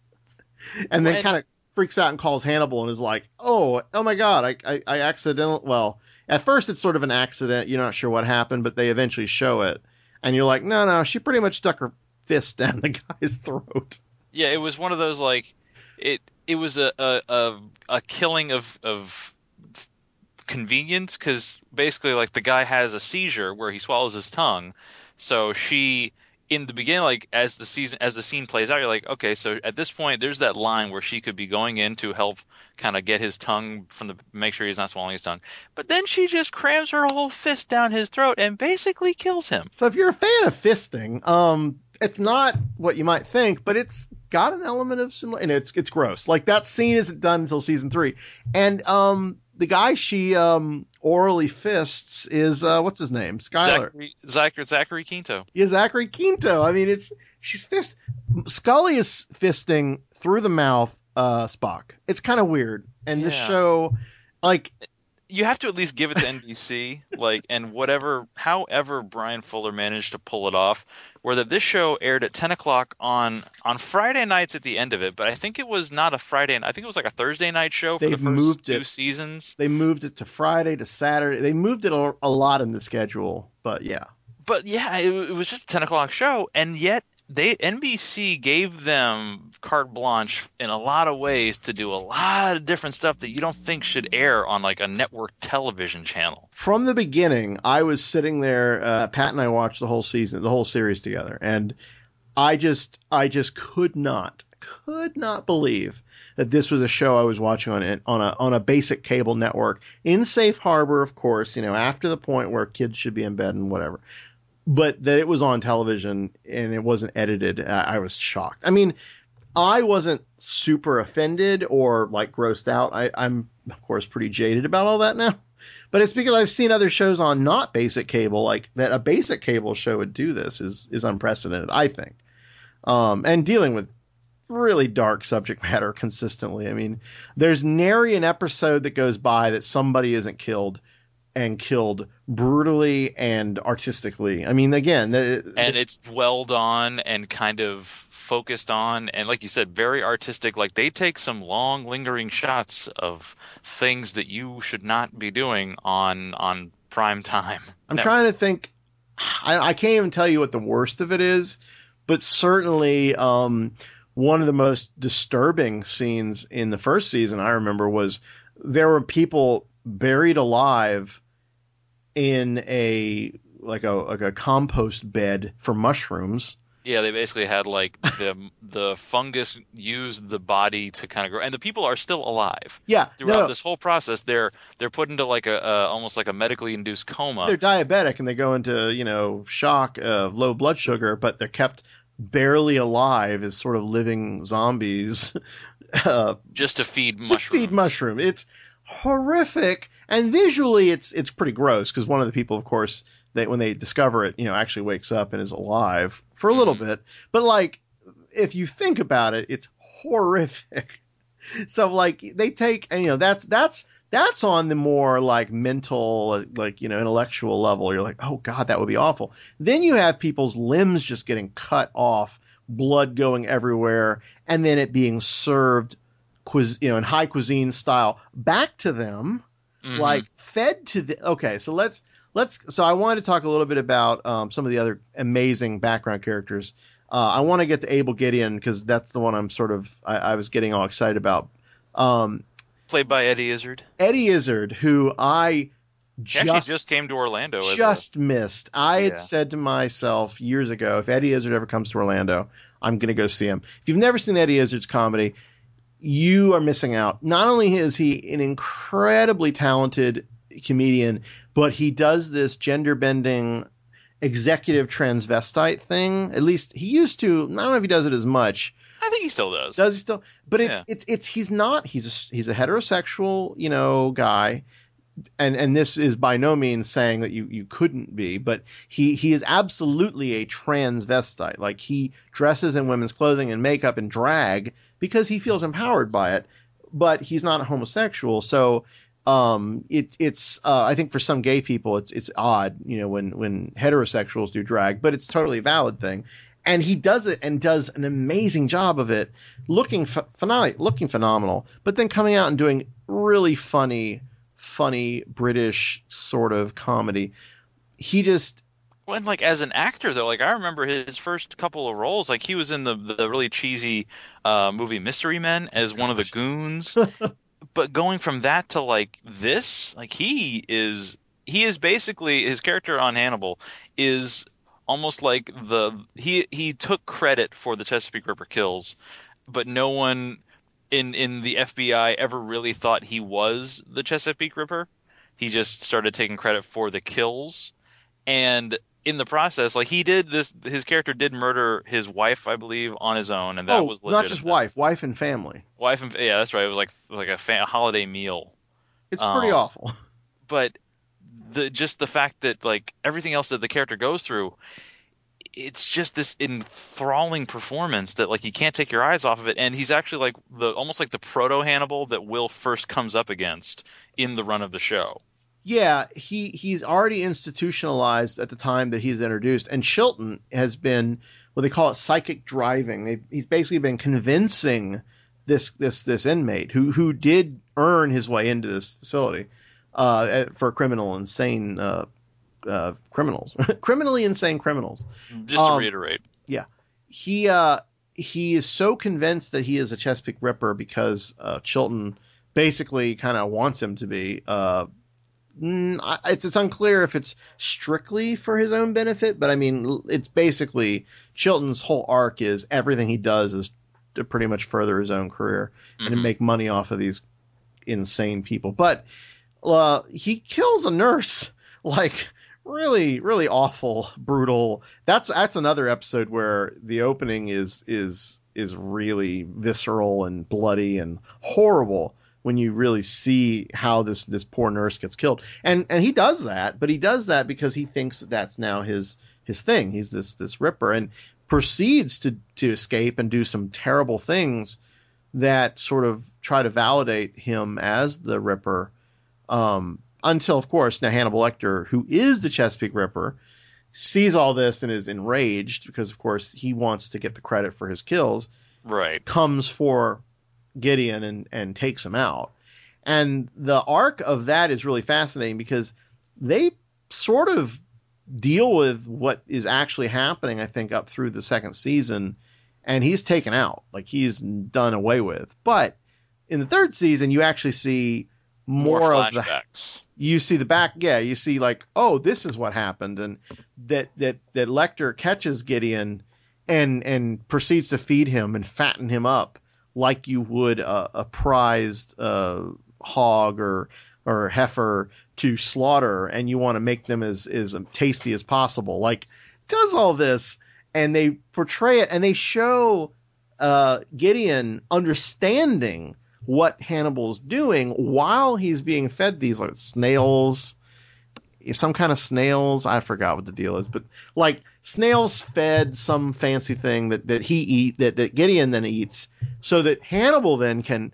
and then kind of freaks out and calls Hannibal and is like, "Oh, oh my God, I, I, I accidentally." Well, at first it's sort of an accident. You're not sure what happened, but they eventually show it, and you're like, "No, no, she pretty much stuck her fist *laughs* down the guy's throat."
Yeah, it was one of those like it. It was a a a, a killing of of convenience because basically like the guy has a seizure where he swallows his tongue, so she in the beginning like as the season as the scene plays out you're like okay so at this point there's that line where she could be going in to help kind of get his tongue from the make sure he's not swallowing his tongue. But then she just crams her whole fist down his throat and basically kills him.
So if you're a fan of fisting, um, it's not what you might think, but it's got an element of similar, and it's it's gross. Like that scene isn't done until season three, and um, the guy she um orally fists is uh, what's his name, Skyler.
Zachary, Zachary Zachary Quinto
Yeah, Zachary Quinto. I mean, it's she's fist. Scully is fisting through the mouth. Uh, Spock. It's kind of weird, and this show, like,
you have to at least give it to NBC, like, and whatever, however Bryan Fuller managed to pull it off, where that this show aired at 10 o'clock on on Friday nights at the end of it, but I think it was not a Friday, I think it was like a Thursday night show for
They've
the first
moved
two
it.
seasons.
they moved it to Friday to Saturday. They moved it a, a lot in the schedule, but yeah.
But yeah, it, it was just a 10 o'clock show, and yet they NBC gave them carte blanche in a lot of ways to do a lot of different stuff that you don't think should air on like a network television channel.
from the beginning, I was sitting there. Uh, Pat and I watched the whole season, the whole series together, and I just, I just could not, could not believe that this was a show I was watching on it on a on a basic cable network in safe harbor, of course. You know, after the point where kids should be in bed and whatever. But that it was on television and it wasn't edited, I was shocked. I mean, I wasn't super offended or like grossed out. I, I'm of course pretty jaded about all that now. But it's because I've seen other shows on not basic cable, like that a basic cable show would do this is is unprecedented, I think. Um, and dealing with really dark subject matter *laughs* consistently. I mean, there's nary an episode that goes by that somebody isn't killed and killed brutally and artistically. I mean, again, the,
and it's dwelled on and kind of focused on and like you said very artistic like they take some long lingering shots of things that you should not be doing on on prime time *laughs*
I'm trying to think. I, I can't even tell you what the worst of it is, but certainly um, one of the most disturbing scenes in the first season I remember was there were people buried alive in a like a like a compost bed for mushrooms.
yeah they basically had like the *laughs* the fungus used the body to kind of grow and the people are still alive
Yeah,
throughout
no,
this whole process they're they're put into like a, almost like a medically induced coma
they're diabetic and they go into you know shock, uh, low blood sugar, but they're kept barely alive as sort of living zombies. *laughs* uh,
just to feed
to
mushrooms
feed mushroom. It's horrific, and visually, it's it's pretty gross because one of the people, of course, they when they discover it, you know, actually wakes up and is alive for a little
Mhm.
bit. But like, if you think about it, it's horrific. *laughs* So like they take, and you know, that's that's that's on the more like mental, like you know, intellectual level. You're like, oh god, that would be awful. Then you have people's limbs just getting cut off, blood going everywhere, and then it being served you know, in high cuisine style back to them,
Mhm.
like fed to the. Okay, so let's let's. So I wanted to talk a little bit about um, some of the other amazing background characters. Uh, I want to get to Abel Gideon because that's the one I'm sort of I, I was getting all excited about. Um,
Played by Eddie Izzard.
Eddie Izzard, who I just
actually just came to Orlando. as a-
just missed. I
Yeah.
had said to myself years ago, if Eddie Izzard ever comes to Orlando, I'm going to go see him. If you've never seen Eddie Izzard's comedy, you are missing out. Not only is he an incredibly talented comedian, but he does this gender bending executive transvestite thing. At least he used to. I don't know if he does it as much.
I think he still does.
Does he still? But it's
Yeah.
it's it's he's not. He's a, he's a heterosexual, you know, guy. And and this is by no means saying that you you couldn't be, but he he is absolutely a transvestite. Like he dresses in women's clothing and makeup and drag because he feels empowered by it. But he's not homosexual, so um, it, it's uh, I think for some gay people it's it's odd, you know, when when heterosexuals do drag, but it's totally a valid thing. And he does it and does an amazing job of it, looking ph- phenomenal, looking phenomenal. But then coming out and doing really funny, funny British sort of comedy. He just
when like as an actor though like i remember his first couple of roles like he was in the the really cheesy uh movie mystery men as one of the goons *laughs* but going from that to like this like he is he is basically his character on hannibal is almost like the he he took credit for the chesapeake ripper kills but no one in in the fbi ever really thought he was the chesapeake ripper. He just started taking credit for the kills. And in the process like he did this his character did murder his wife i believe on his own and that
oh,
was
not just wife, wife and family.
wife and yeah that's right. It was like like a, fa- holiday meal.
It's pretty
Um,
awful. *laughs*
but the just the fact that like everything else that the character goes through it's just this enthralling performance that like you can't take your eyes off of it. And he's actually like the almost like the proto hannibal that will first comes up against in the run of the show.
Yeah, he he's already institutionalized at the time that he's introduced, and Chilton has been what they call it psychic driving. They, he's basically been convincing this this this inmate who who did earn his way into this facility uh, for a criminal insane uh, uh, criminals, *laughs* criminally insane criminals.
just to
Um,
reiterate
Yeah, he uh, he is so convinced that he is a Chesapeake Ripper because uh, Chilton basically kind of wants him to be. Uh, it's it's unclear if it's strictly for his own benefit, but I mean it's basically Chilton's whole arc is everything he does is to pretty much further his own career and to
Mhm.
make money off of these insane people. But uh, he kills a nurse *laughs* like really really awful brutal. That's that's another episode where the opening is is is really visceral and bloody and horrible when you really see how this this poor nurse gets killed. And and he does that but he does that because he thinks that that's now his his thing. He's this this ripper and proceeds to to escape and do some terrible things that sort of try to validate him as the ripper. Um, until, of course, now Hannibal Lecter, who is the Chesapeake Ripper, sees all this and is enraged because, of course, he wants to get the credit for his kills.
right
Comes for Gideon and and takes him out, and the arc of that is really fascinating because they sort of deal with what is actually happening. I think up through the second season, and he's taken out, like he's done away with. But in the third season, you actually see more, of the you see the back yeah you see like oh this is what happened and that that that lecter catches gideon and and proceeds to feed him and fatten him up like you would a, a prized uh, hog or or heifer to slaughter and you want to make them as as tasty as possible. Like does all this and they portray it and they show uh, gideon understanding what Hannibal's doing while he's being fed these like snails, some kind of snails. I forgot what the deal is, but like snails fed some fancy thing that, that he eat that, that Gideon then eats, so that Hannibal then can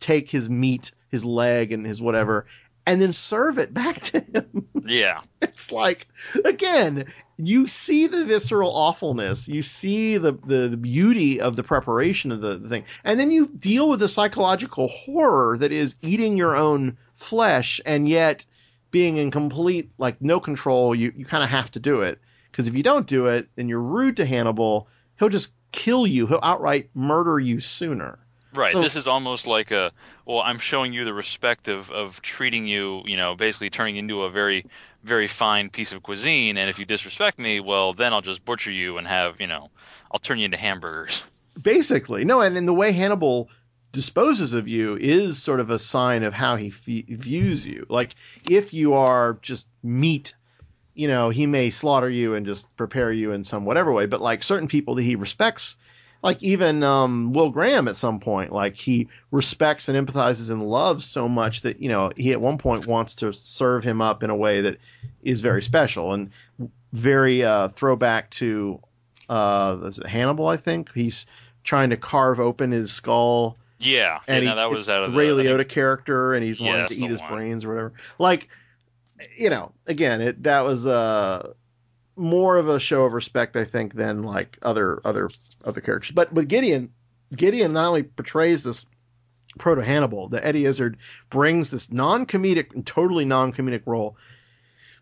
take his meat, his leg, and his whatever, and then serve it back to him.
yeah *laughs*
it's like again you see the visceral awfulness you see the, the, the beauty of the preparation of the, the thing and then you deal with the psychological horror that is eating your own flesh and yet being in complete like no control, you you kind of have to do it because if you don't do it and you're rude to Hannibal, he'll just kill you. He'll outright murder you sooner.
Right.
So-
this is almost like a well, I'm showing you the respect of, of treating you, you know, basically turning into a very, very fine piece of cuisine. And if you disrespect me, well, then I'll just butcher you and have, you know, I'll turn you into hamburgers. *laughs*
Basically, no, and in the way Hannibal disposes of you is sort of a sign of how he f- views you. Like if you are just meat, you know, he may slaughter you and just prepare you in some whatever way. But like certain people that he respects, like even um, Will Graham at some point, like he respects and empathizes and loves so much that you know he at one point wants to serve him up in a way that is very special and very uh, throwback to uh, is it Hannibal. I think he's trying to carve open his skull
Yeah.
and
yeah,
he,
no, that was out of
the Ray Liotta
think-
character, and he's
Yeah,
wanting to eat his
one.
brains or whatever. Like, you know, again, it that was uh, more of a show of respect, I think, than like other other other characters. But with Gideon, Gideon not only portrays this proto Hannibal, that Eddie Izzard brings this non-comedic and totally non-comedic role,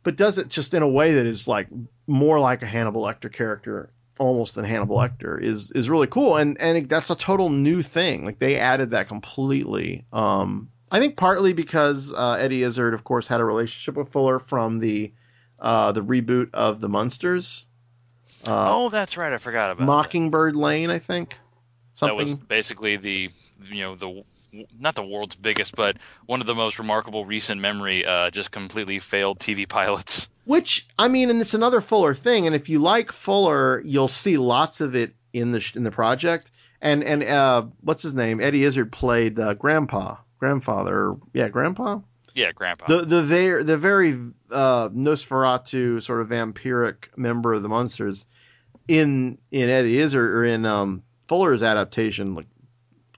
but does it just in a way that is like more like a Hannibal Lecter character almost than Hannibal Lecter is is really cool and and that's a total new thing like they added that completely um I think partly because uh, Eddie Izzard of course had a relationship with Fuller from the uh the reboot of the Munsters uh
Oh, that's right. I forgot about
Mockingbird Lane I think something
That was basically the, you know, the not the world's biggest, but one of the most remarkable recent memory, uh, just completely failed TV *laughs* pilots.
Which I mean, and it's another Fuller thing. And if you like Fuller, you'll see lots of it in the in the project. And and uh, what's his name? Eddie Izzard played uh, Grandpa, grandfather. Yeah, Grandpa.
Yeah, Grandpa.
The the very the very uh, Nosferatu sort of vampiric member of the Munsters in in Eddie Izzard or in um, Fuller's adaptation, like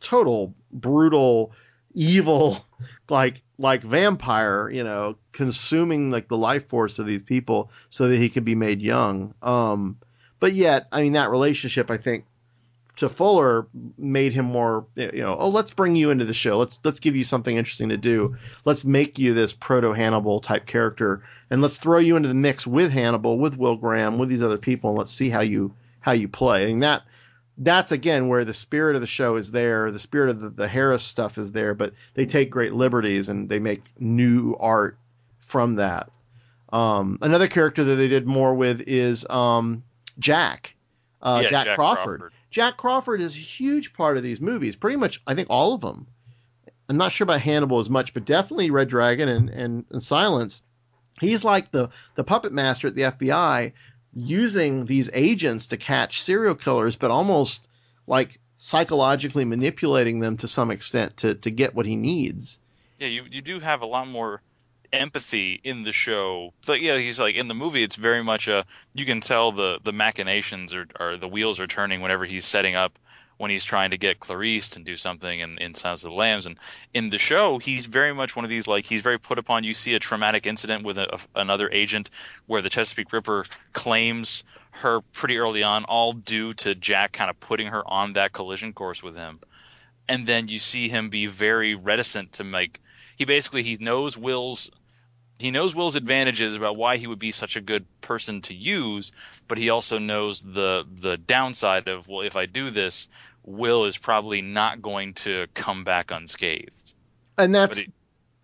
total brutal, evil, *laughs* like like vampire, you know, consuming like the life force of these people so that he could be made young. Um, but yet, I mean, that relationship, I think, to Fuller made him more, you know, oh, let's bring you into the show. Let's let's give you something interesting to do. Let's make you this proto Hannibal type character, and let's throw you into the mix with Hannibal, with Will Graham, with these other people, and let's see how you how you play. And that that's again where the spirit of the show is there. The spirit of the, the Harris stuff is there, but they take great liberties and they make new art from that. Um, another character that they did more with is um, Jack, uh,
Yeah,
Jack,
Jack
Crawford.
Crawford.
Jack Crawford is a huge part of these movies. Pretty much, I think all of them. I'm not sure about Hannibal as much, but definitely Red Dragon and, and, and Silence. He's like the the puppet master at the FBI, using these agents to catch serial killers, but almost like psychologically manipulating them to some extent to to get what he needs.
Yeah, you you do have a lot more empathy in the show. So yeah, he's like in the movie. It's very much a you can tell the the machinations or the wheels are turning whenever he's setting up when he's trying to get Clarice and do something in, in of the Lambs. And in the show, he's very much one of these like he's very put upon. You see a traumatic incident with a, another agent where the Chesapeake Ripper claims her pretty early on, all due to Jack kind of putting her on that collision course with him. And then you see him be very reticent to make. He basically he knows Will's he knows Will's advantages about why he would be such a good person to use, but he also knows the the downside of well, if I do this, Will is probably not going to come back unscathed.
And that's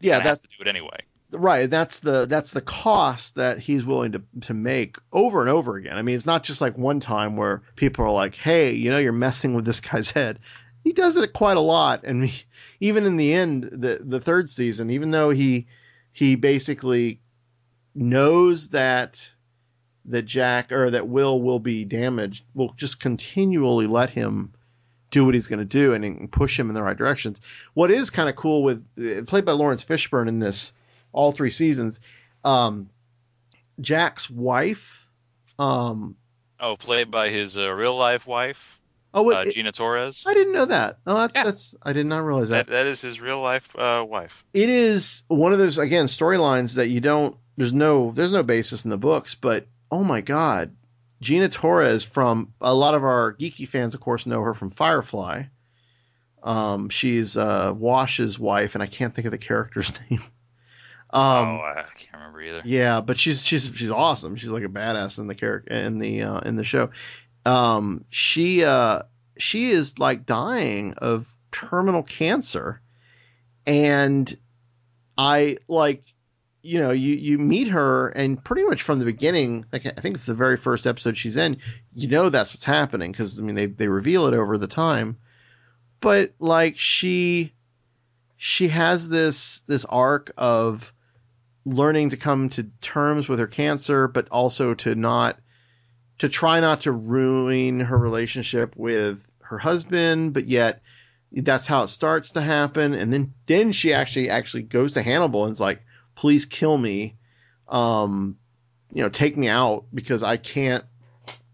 yeah, that's
to do it anyway.
right. That's the that's the cost that he's willing to to make over and over again. I mean, it's not just like one time where people are like, "Hey, you know, you're messing with this guy's head." He does it quite a lot, and he, *laughs* even in the end, the the third season, even though he he basically knows that that Jack or that Will will be damaged, will just continually let him do what he's going to do and, push him in the right directions. What is kind of cool with played by Laurence Fishburne in this all three seasons, um, Jack's wife. Um,
Oh, played by his uh, real life wife,
oh, wait,
uh, Gina Torres.
I didn't know that. Oh, that's,
Yeah.
that's I did not realize that.
That, that is his real life uh, wife.
it is one of those again storylines that you don't there's no there's no basis in the books but oh my god gina torres from a lot of our geeky fans of course know her from firefly um, she's uh, wash's wife and i can't think of the character's *laughs* name Um,
oh, I can't remember either.
Yeah, but she's she's she's awesome. She's like a badass in the character in the uh, in the show. Um, she uh, she is like dying of terminal cancer, and I like you know you you meet her and pretty much from the beginning like I think it's the very first episode she's in you know that's what's happening because I mean they they reveal it over the time, but like she she has this this arc of learning to come to terms with her cancer, but also to not to try not to ruin her relationship with her husband, but yet that's how it starts to happen. And then then she actually actually goes to Hannibal and is like, please kill me. Um, you know, take me out because I can't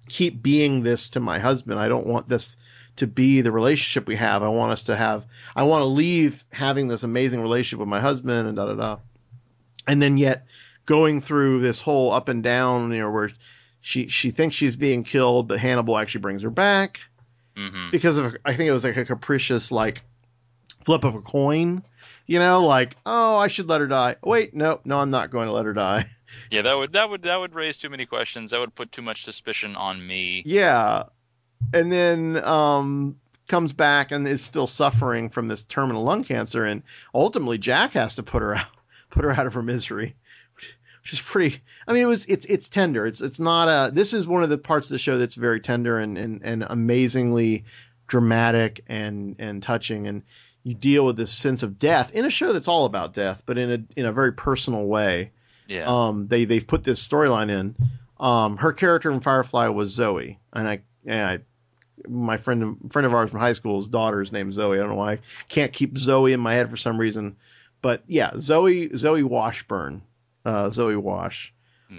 keep being this to my husband. I don't want this to be the relationship we have. I want us to have I want to leave having this amazing relationship with my husband and da da da and then yet going through this whole up and down, you know, where she she thinks she's being killed, but Hannibal actually brings her back
hmm
because of I think it was like a capricious like flip of a coin, you know, like oh I should let her die. Wait, no, no, I'm not going to let her die.
Yeah, that would that would that would raise too many questions. That would put too much suspicion on me.
Yeah, and then um comes back and is still suffering from this terminal lung cancer, and ultimately Jack has to put her out *laughs* put her out of her misery. Which is pretty. I mean, it was. It's. It's tender. It's. It's not a. This is one of the parts of the show that's very tender and and, and amazingly dramatic and and touching. And you deal with this sense of death in a show that's all about death, but in a in a very personal way.
Yeah.
Um. They they've put this storyline in. Um. Her character in Firefly was Zoe, and I. And I my friend friend of ours from high school's daughter's name is Zoe. I don't know why I can't keep Zoe in my head for some reason, but yeah, Zoe Zoe Washburne, uh, Zoe Wash,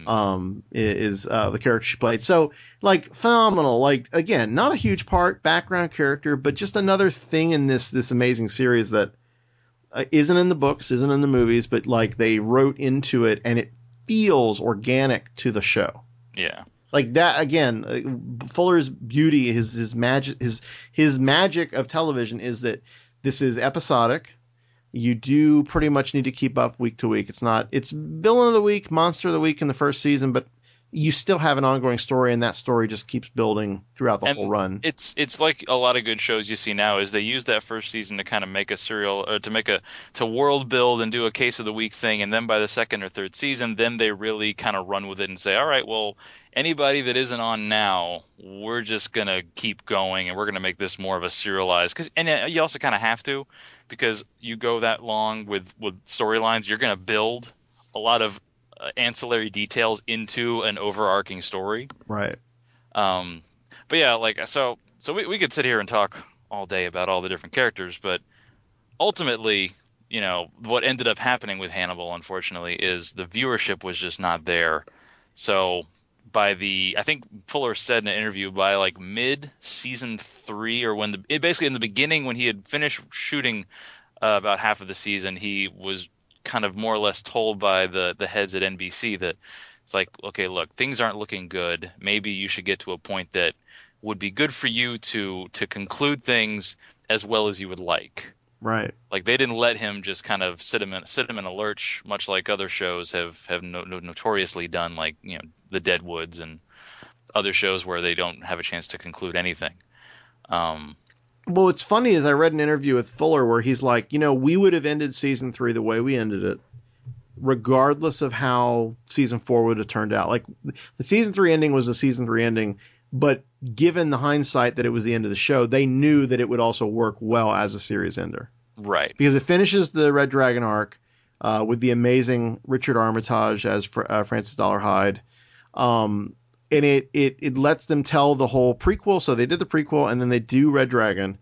um, is uh, the character she played. So like phenomenal. Like again, not a huge part, background character, but just another thing in this this amazing series that uh, isn't in the books, isn't in the movies, but like they wrote into it, and it feels organic to the show
Yeah.
like that again uh, fuller's beauty his his magic his his magic of television is that this is episodic you do pretty much need to keep up week to week. It's not it's villain of the week monster of the week in the first season but you still have an ongoing story and that story just keeps building throughout the
And
whole run.
It's it's like a lot of good shows you see now is they use that first season to kind of make a serial or to make a to world build and do a case of the week thing and then by the second or third season then they really kind of run with it and say all right well anybody that isn't on now we're just going to keep going and we're going to make this more of a serialized. Cuz and uh, you also kind of have to because you go that long with with storylines you're going to build a lot of ancillary details into an overarching story
right
um, but yeah, like so, so we we could sit here and talk all day about all the different characters, but ultimately, you know, what ended up happening with Hannibal, unfortunately, is the viewership was just not there. So by the, I think Fuller said in an interview by like mid season three, or when the it basically in the beginning when he had finished shooting uh, about half of the season, he was kind of more or less told by the the heads at NBC that it's like, okay, look, things aren't looking good. Maybe you should get to a point that would be good for you to to conclude things as well as you would like.
right
Like they didn't let him just kind of sit him in, sit him in a lurch, much like other shows have have no, no, notoriously done, like you know the Deadwoods and other shows where they don't have a chance to conclude anything. Um,
well what's funny is i read an interview with fuller where he's like you know we would have ended season three the way we ended it regardless of how season four would have turned out. Like the season three ending was a season three ending but given the hindsight that it was the end of the show they knew that it would also work well as a series ender.
Right.
because it finishes the red dragon arc uh, with the amazing richard armitage as Fr- uh, francis dolarhyde. Um, and it, it it lets them tell the whole prequel. So they did the prequel, and then they do Red Dragon.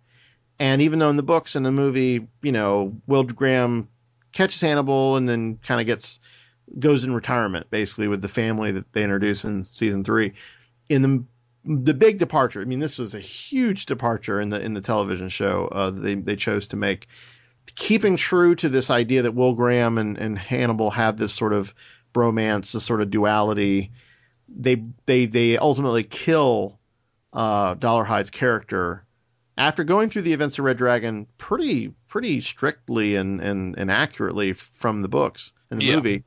And even though in the books and the movie, you know, Will Graham catches Hannibal and then kind of gets goes in retirement basically with the family that they introduce in season three. In the the big departure, I mean, this was a huge departure in the in the television show uh, they they chose to make, keeping true to this idea that Will Graham and, and Hannibal have this sort of bromance, this sort of duality they they they ultimately kill uh, Dolarhyde's character after going through the events of Red Dragon pretty pretty strictly and and, and accurately from the books and the
Yeah.
movie,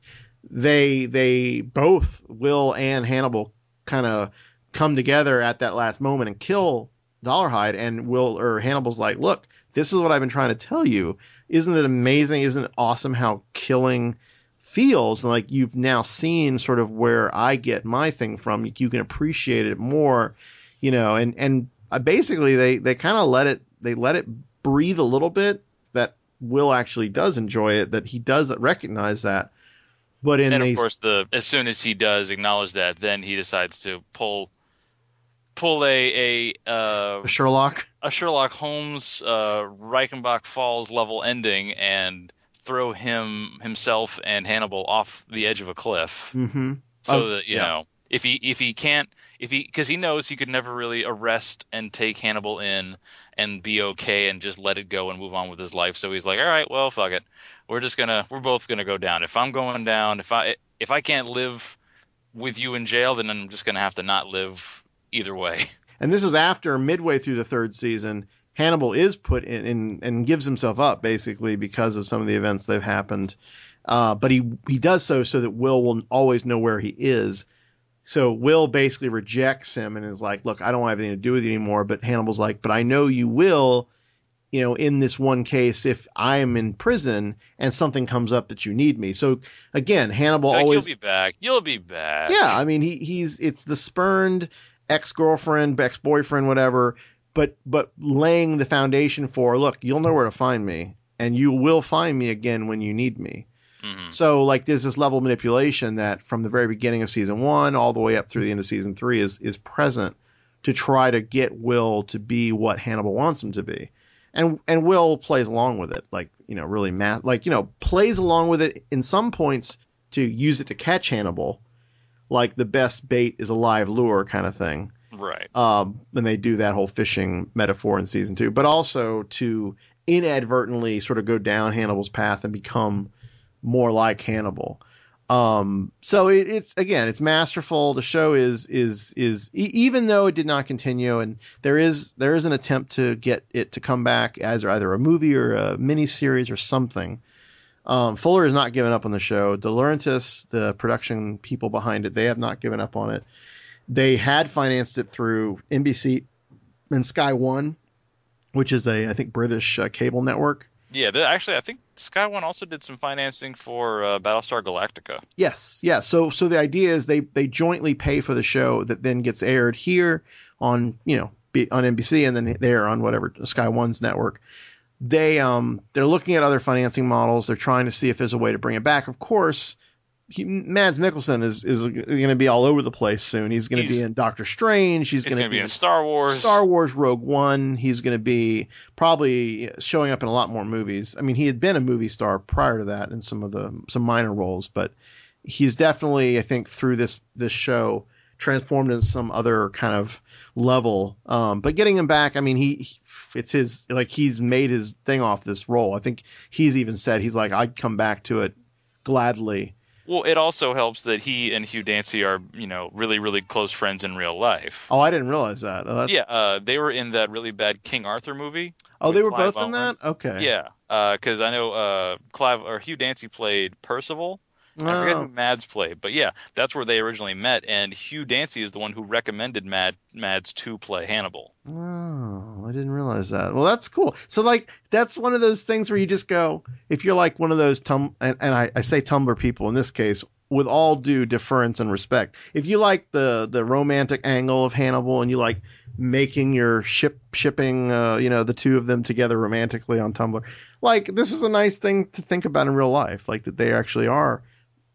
they they both Will and Hannibal kind of come together at that last moment and kill Dolarhyde. And Will or Hannibal's like, look, this is what I've been trying to tell you. Isn't it amazing? Isn't it awesome how killing feels? And like you've now seen sort of where I get my thing from. You, can appreciate it more, you know. And and uh, basically they they kind of let it they let it breathe a little bit. That Will actually does enjoy it. That he does recognize that. But in
and
these
of course, the as soon as he does acknowledge that, then he decides to pull pull a a uh,
Sherlock.
a Sherlock Holmes uh, Reichenbach Falls level ending and throw him himself and Hannibal off the edge of a cliff,
Mm-hmm.
so
Oh,
that you
yeah.
know if he if he can't if he because he knows he could never really arrest and take Hannibal in and be okay and just let it go and move on with his life. So he's like, all right, well, fuck it, we're just gonna we're both gonna go down. If I'm going down, if I if I can't live with you in jail, then I'm just gonna have to not live either way.
And this is after midway through the third season. Hannibal is put in, in and gives himself up basically because of some of the events that have happened. Uh, but he he does so so that Will will always know where he is. So Will basically rejects him and is like, "Look, I don't want anything to do with you anymore." But Hannibal's like, "But I know you will." You know, in this one case, if I am in prison and something comes up that you need me. So again, Hannibal
Like,
always
you'll be back. You'll be back.
yeah, I mean he he's it's the spurned ex girlfriend, ex boyfriend, whatever, but but laying the foundation for look, you'll know where to find me, and you will find me again when you need me.
Mhm.
So like there's this level of manipulation that from the very beginning of season one all the way up through the end of season three is is present to try to get Will to be what Hannibal wants him to be. And and Will plays along with it, like, you know, really ma- like, you know, plays along with it in some points to use it to catch Hannibal, like the best bait is a live lure kind of thing.
Right.
Um, when they do that whole fishing metaphor in season two, but also to inadvertently sort of go down Hannibal's path and become more like Hannibal. Um, so it, it's again, it's masterful. The show is is is e- even though it did not continue, and there is there is an attempt to get it to come back as either a movie or a mini series or something. Um, Fuller has not given up on the show. De Laurentiis, the production people behind it, they have not given up on it. They had financed it through NBC and Sky One, which is a I think British uh, cable network.
Yeah, actually, I think Sky One also did some financing for uh, Battlestar Galactica.
Yes, yeah. So so the idea is they they jointly pay for the show that then gets aired here on you know on NBC and then there on whatever Sky One's network. They um they're looking at other financing models. They're trying to see if there's a way to bring it back. Of course, he, Mads Mikkelsen is is going to be all over the place soon. He's going to be in Doctor Strange. He's going to
to be in Star Wars.
Star Wars Rogue One. He's going to be probably showing up in a lot more movies. I mean, he had been a movie star prior to that in some of the some minor roles, but he's definitely, I think, through this this show transformed into some other kind of level. Um, but getting him back, I mean, he, he- it's his like he's made his thing off this role. I think he's even said he's like I'd come back to it gladly.
Well, it also helps that he and Hugh Dancy are, you know, really, really close friends in real life.
Oh, I didn't realize that. Oh, that's-
yeah, uh, they were in that really bad King Arthur movie.
Oh, they were
Clive
both in that. Okay.
Yeah, because I know uh, Clive or Hugh Dancy played Percival. I forget
Oh.
who Mads played, but yeah, that's where they originally met. And Hugh Dancy is the one who recommended Mad Mads to play Hannibal.
Oh, I didn't realize that. Well, that's cool. So, like, that's one of those things where you just go, if you're like one of those tum, and, and I, I say Tumblr people in this case, with all due deference and respect, if you like the the romantic angle of Hannibal and you like making your ship shipping, uh, you know, the two of them together romantically on Tumblr, like this is a nice thing to think about in real life, like that they actually are,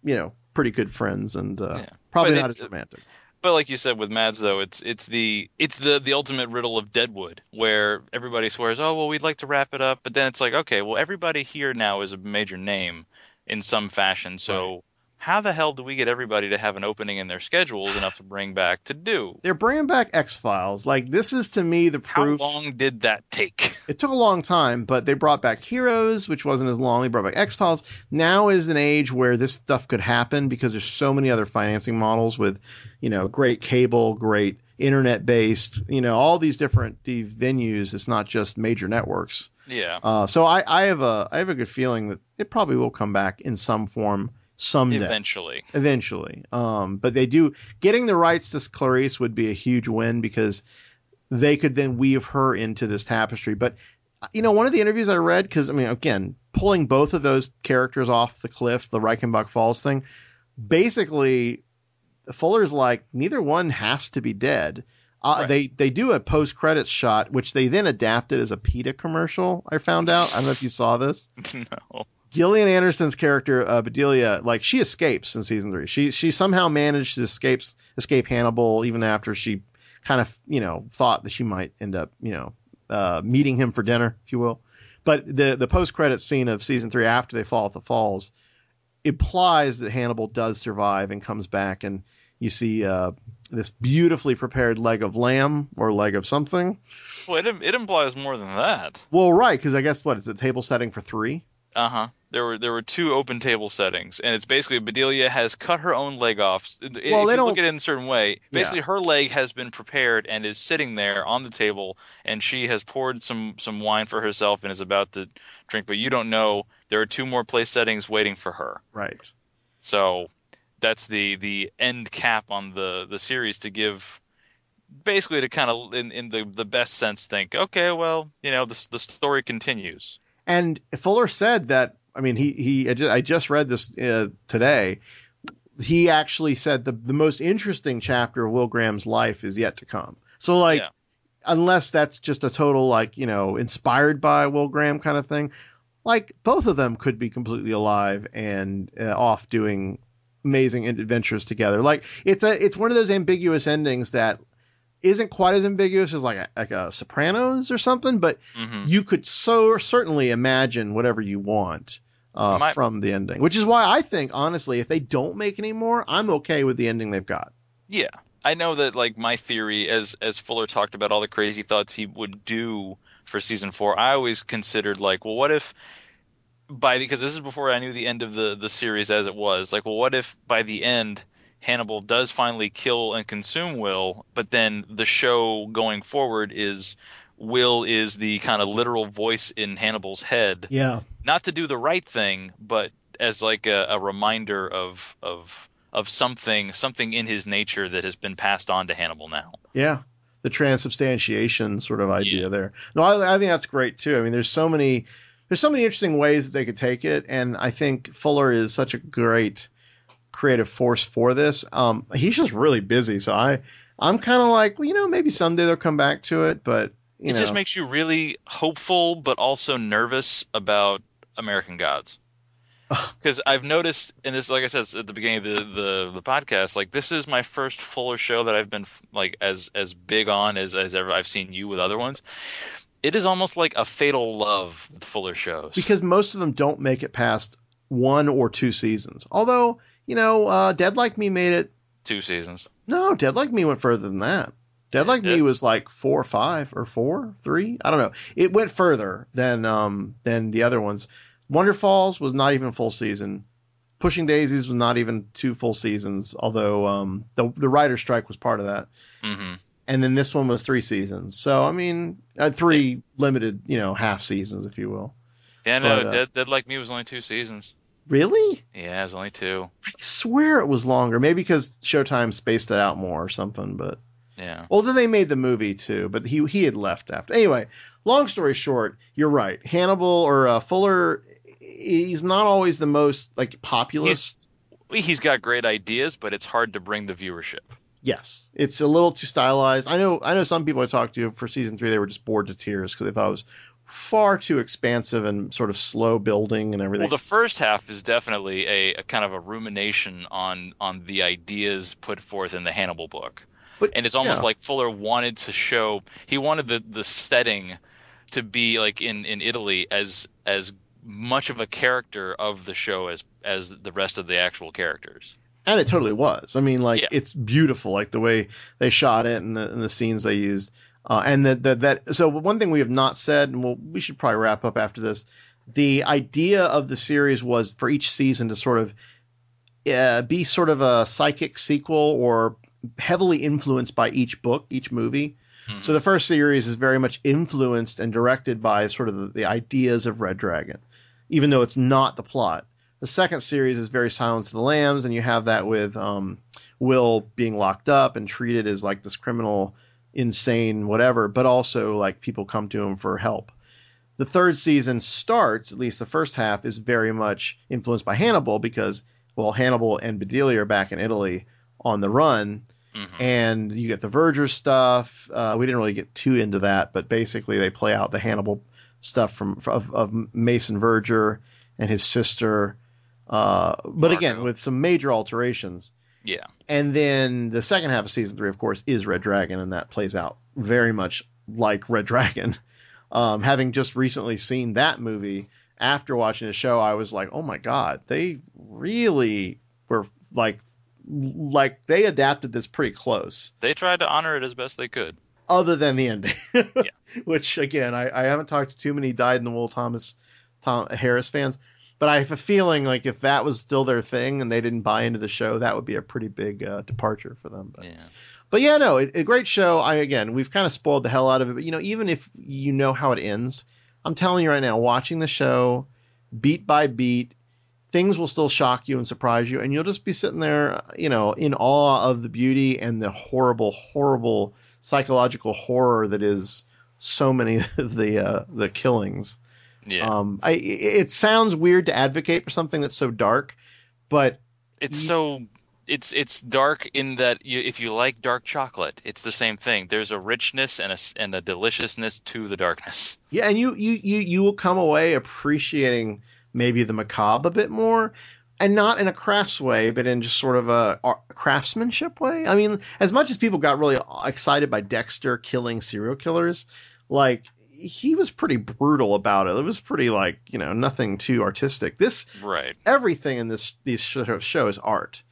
you know, pretty good friends and uh,
Yeah.
probably
But
not as romantic.
But like you said with Mads, though, it's it's the it's the the ultimate riddle of Deadwood, where everybody swears, oh well, we'd like to wrap it up, but then it's like, okay, well, everybody here now is a major name in some fashion, so. How the hell do we get everybody to have an opening in their schedules enough to bring back to do?
They're bringing back X Files. Like this is to me the proof.
How long did that take? *laughs*
It took a long time, but they brought back Heroes, which wasn't as long. They brought back X Files. Now is an age where this stuff could happen because there's so many other financing models with, you know, great cable, great internet based, you know, all these different venues. It's not just major networks.
Yeah.
Uh, so I, I have a I have a good feeling that it probably will come back in some form someday.
Eventually.
Eventually. Um, but they do getting the rights to Clarice would be a huge win because they could then weave her into this tapestry. But you know, one of the interviews I read, because I mean, again, pulling both of those characters off the cliff, the Reichenbach Falls thing, basically, Fuller's like neither one has to be dead. Uh,
Right.
They they do a post credits shot, which they then adapted as a PETA commercial. I found out. I don't know if you saw this. *laughs*
no.
Gillian Anderson's character uh, Bedelia, like she escapes in season three. She she somehow managed to escape escape Hannibal even after she kind of you know thought that she might end up you know uh, meeting him for dinner, if you will. But the the post credit scene of season three after they fall off the falls implies that Hannibal does survive and comes back, and you see uh, this beautifully prepared leg of lamb or leg of something.
Well, it, it implies more than that.
Well, right, because I guess what it's a table setting for three.
Uh huh. There were there were two open table settings, and it's basically Bedelia has cut her own leg off. If
Well, they
you look at it in a certain way, basically her leg has been prepared and is sitting there on the table, and she has poured some some wine for herself and is about to drink. But you don't know there are two more place settings waiting for her.
Right.
So that's the the end cap on the the series to give basically to kind of in, in the the best sense think okay well you know the the story continues
And Fuller said that. I mean, he he. I ju- I just read this uh, today. He actually said the the most interesting chapter of Will Graham's life is yet to come. So like,
Yeah.
unless that's just a total like you know inspired by Will Graham kind of thing, like both of them could be completely alive and uh, off doing amazing adventures together. Like it's a it's one of those ambiguous endings that isn't quite as ambiguous as like a, like a Sopranos or something, but
Mhm.
you could so certainly imagine whatever you want uh,
My-
from the ending. Which is why I think honestly, if they don't make any more, I'm okay with the ending they've got.
Yeah, I know that like my theory, as as Fuller talked about all the crazy thoughts he would do for season four, I always considered like, well, what if by because this is before I knew the end of the the series as it was. Like, well, what if by the end Hannibal does finally kill and consume Will, but then the show going forward is Will is the kind of literal voice in Hannibal's head
Yeah.
not to do the right thing, but as like a, a reminder of of of something something in his nature that has been passed on to Hannibal now.
Yeah. The transubstantiation sort of idea there. No, I, I think that's great too. I mean, there's so many, there's so many interesting ways that they could take it, and I think Fuller is such a great creative force for this. Um, he's just really busy, so I, I'm kind of like, well, you know, maybe someday they'll come back to it, but you
it
know,
just makes you really hopeful, but also nervous about American Gods. Because I've noticed, and this, like I said at the beginning of the, the, the podcast, like this is my first Fuller show that I've been like as as big on as as ever I've seen you with other ones. It is almost like a fatal love with Fuller shows.
because most of them don't make it past one or two seasons. Although, you know, uh, Dead Like Me made it.
Two seasons.
No, Dead Like Me went further than that. Dead Like Me was like four or five or four, three. I don't know. It went further than um than the other ones. Wonderfalls was not even a full season. Pushing Daisies was not even two full seasons, although um the the writer's strike was part of that.
hmm
And then this one was three seasons. So I mean, uh, three limited, you know, half seasons, if you will.
Yeah, no,
But, uh,
Dead, Dead Like Me was only two seasons.
Really?
Yeah, it was only two.
I swear it was longer. Maybe because Showtime spaced it out more or something. But
Yeah.
well, then they made the movie too. But he he had left after. Anyway, long story short, you're right. Hannibal or uh, Fuller, he's not always the most like populist.
He's, he's got great ideas, but it's hard to bring the viewership.
yes, it's a little too stylized. I know. I know some people I talked to for season three, they were just bored to tears because they thought it was far too expansive and sort of slow building and everything.
Well, the first half is definitely a, a kind of a rumination on on the ideas put forth in the Hannibal book,
But,
and it's almost
yeah.
like Fuller wanted to show he wanted the the setting to be like in in Italy as as much of a character of the show as as the rest of the actual characters.
and it totally was. I mean, like
Yeah.
it's beautiful, like the way they shot it and the, and the scenes they used, uh, and that that that. So one thing we have not said, and we'll, we should probably wrap up after this. The idea of the series was for each season to sort of uh, be sort of a psychic sequel or heavily influenced by each book, each movie. So the first series is very much influenced and directed by sort of the, the ideas of Red Dragon, even though it's not the plot. The second series is very Silence of the Lambs, and you have that with um, Will being locked up and treated as like this criminal, insane, whatever, but also like people come to him for help. The third season starts, at least the first half, is very much influenced by Hannibal because, well, Hannibal and Bedelia are back in Italy on the run, and you get the Verger stuff. Uh, we didn't really get too into that, but basically they play out the Hannibal stuff from of, of Mason Verger and his sister. Uh, but again, with some major alterations.
Yeah.
And then the second half of season three, of course, is Red Dragon, and that plays out very much like Red Dragon. *laughs* Um, having just recently seen that movie, after watching the show, I was like, oh my god, they really were like, like they adapted this pretty close.
They tried to honor it as best they could.
Other than the ending, *laughs* which again, I, I haven't talked to too many dyed in the wool Thomas Tom Harris fans, but I have a feeling like if that was still their thing and they didn't buy into the show, that would be a pretty big uh, departure for them. But,
Yeah.
but yeah, no, it, a great show. I again, we've kind of spoiled the hell out of it, but you know, even if you know how it ends, I'm telling you right now, watching the show beat by beat, things will still shock you and surprise you, and you'll just be sitting there, you know, in awe of the beauty and the horrible, horrible psychological horror that is so many *laughs* of the uh, the killings.
Yeah.
Um, I it sounds weird to advocate for something that's so dark, but
It's so it's it's dark in that you, if you like dark chocolate, it's the same thing. There's a richness and a and a deliciousness to the darkness.
Yeah, and you you you you will come away appreciating maybe the macabre a bit more, and not in a crafts way, but in just sort of a craftsmanship way. I mean, as much as people got really excited by Dexter killing serial killers, like he was pretty brutal about it. It was pretty like you know nothing too artistic. This
Right.
everything in this these show, is art,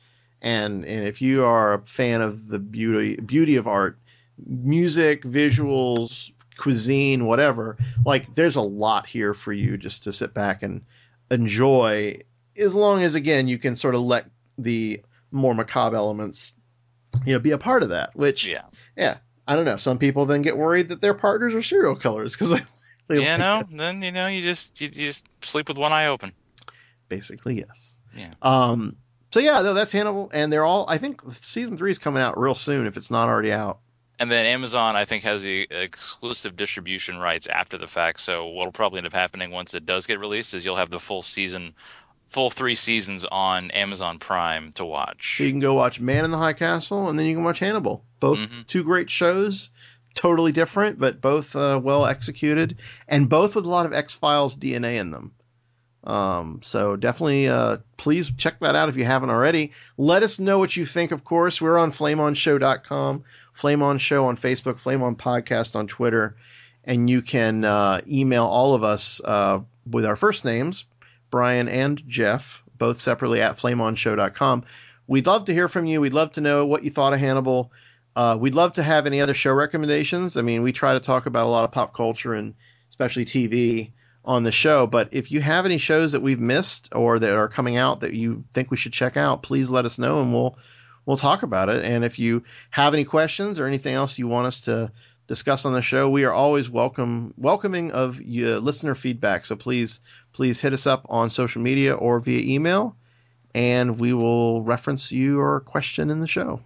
and and if you are a fan of the beauty beauty of art, music, visuals, cuisine, whatever, like there's a lot here for you just to sit back and enjoy. As long as again you can sort of let the more macabre elements, you know, be a part of that. Which
Yeah.
yeah, I don't know. Some people then get worried that their partners are serial killers because *laughs* they, they
You
like
know,
it.
then you know you just you, you just sleep with one eye open.
basically yes.
Yeah.
Um. So yeah, no, that's Hannibal, and they're all. I think season three is coming out real soon if it's not already out.
And then Amazon, I think, has the exclusive distribution rights after the fact. So what'll probably end up happening once it does get released is you'll have the full season, full three seasons on Amazon Prime to watch.
So you can go watch Man in the High Castle, and then you can watch Hannibal. Both two great shows, totally different, but both uh, well executed, and both with a lot of X Files DNA in them. Um, so definitely, uh, please check that out if you haven't already. Let us know what you think. Of course, we're on FlameOnShow.com, Flame On Show on Facebook, Flame On Podcast on Twitter, and you can uh, email all of us uh, with our first names, Brian and Jeff, both separately at FlameOnShow.com. We'd love to hear from you. We'd love to know what you thought of Hannibal. Uh, we'd love to have any other show recommendations. I mean, we try to talk about a lot of pop culture and especially TV on the show. But if you have any shows that we've missed or that are coming out that you think we should check out, please let us know and we'll we'll talk about it. And if you have any questions or anything else you want us to discuss on the show, we are always welcome welcoming of your uh, listener feedback. So please please hit us up on social media or via email, and we will reference your question in the show.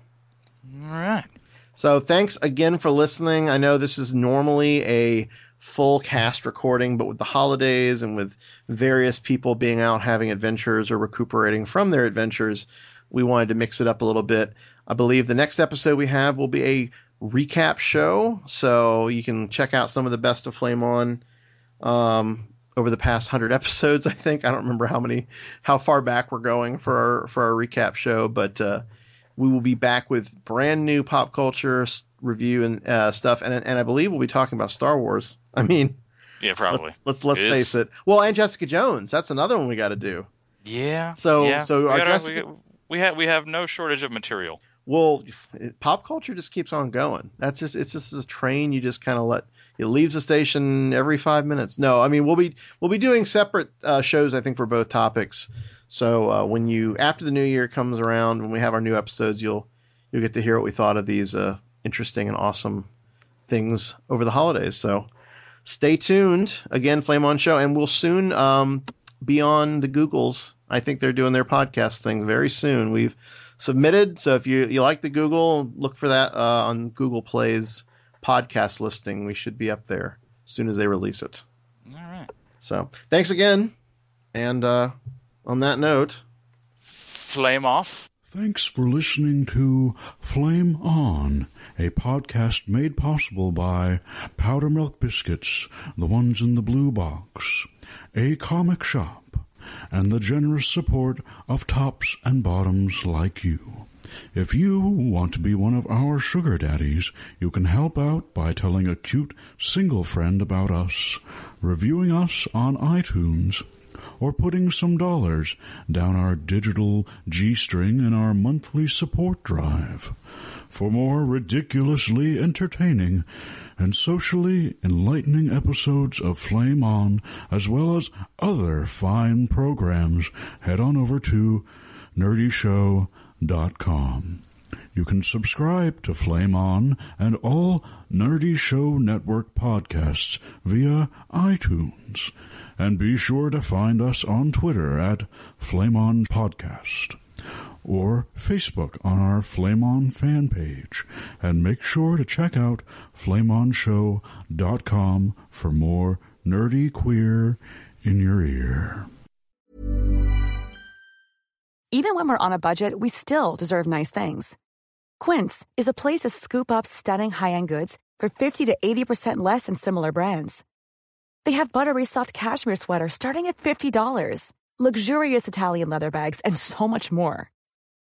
All right.
So thanks again for listening. I know this is normally a full cast recording, but with the holidays and with various people being out having adventures or recuperating from their adventures, we wanted to mix it up a little bit. I believe the next episode we have will be a recap show, so you can check out some of the best of Flame On um, over the past hundred *laughs* episodes. I think I don't remember how many, how far back we're going for our for our recap show, but. Uh, we will be back with brand new pop culture review and uh, stuff, and and I believe we'll be talking about Star Wars. I mean,
Yeah, probably.
let's let's
It is-
face it. Well, and Jessica Jones. That's another one we got to do.
Yeah.
So-
yeah.
so
we,
our
gotta-
Jessica-
we, we have we have no shortage of material.
Well, pop culture just keeps on going. That's just it's just a train you just kind of let. It leaves the station every five minutes. No, I mean we'll be we'll be doing separate uh, shows I think for both topics. So uh, when you after the new year comes around, when we have our new episodes, you'll you'll get to hear what we thought of these uh, interesting and awesome things over the holidays. So stay tuned. Again, Flame On Show, and we'll soon um, be on the Googles. I think they're doing their podcast thing very soon. We've submitted, so if you, you like the Google, look for that uh, on Google Play's podcast listing. We should be up there as soon as they release it.
All right.
So thanks again. And uh, on that note,
Flame off.
Thanks for listening to Flame On, a podcast made possible by Powder Milk Biscuits, the ones in the blue box, a comic shop, and the generous support of tops and bottoms like you. If you want to be one of our sugar daddies, you can help out by telling a cute single friend about us, reviewing us on iTunes, or putting some dollars down our digital G string in our monthly support drive. For more ridiculously entertaining and socially enlightening episodes of Flame On, as well as other fine programs, head on over to nerdyshow.com. You can subscribe to Flame On and all Nerdy Show Network podcasts via iTunes. And be sure to find us on Twitter at Flame On Podcast or Facebook on our Flame On fan page. And make sure to check out flameonshow.com for more nerdy queer in your ear.
Even when we're on a budget, we still deserve nice things. Quince is a place to scoop up stunning high-end goods for 50 to 80% less than similar brands. They have buttery soft cashmere sweaters starting at $50, luxurious Italian leather bags, and so much more.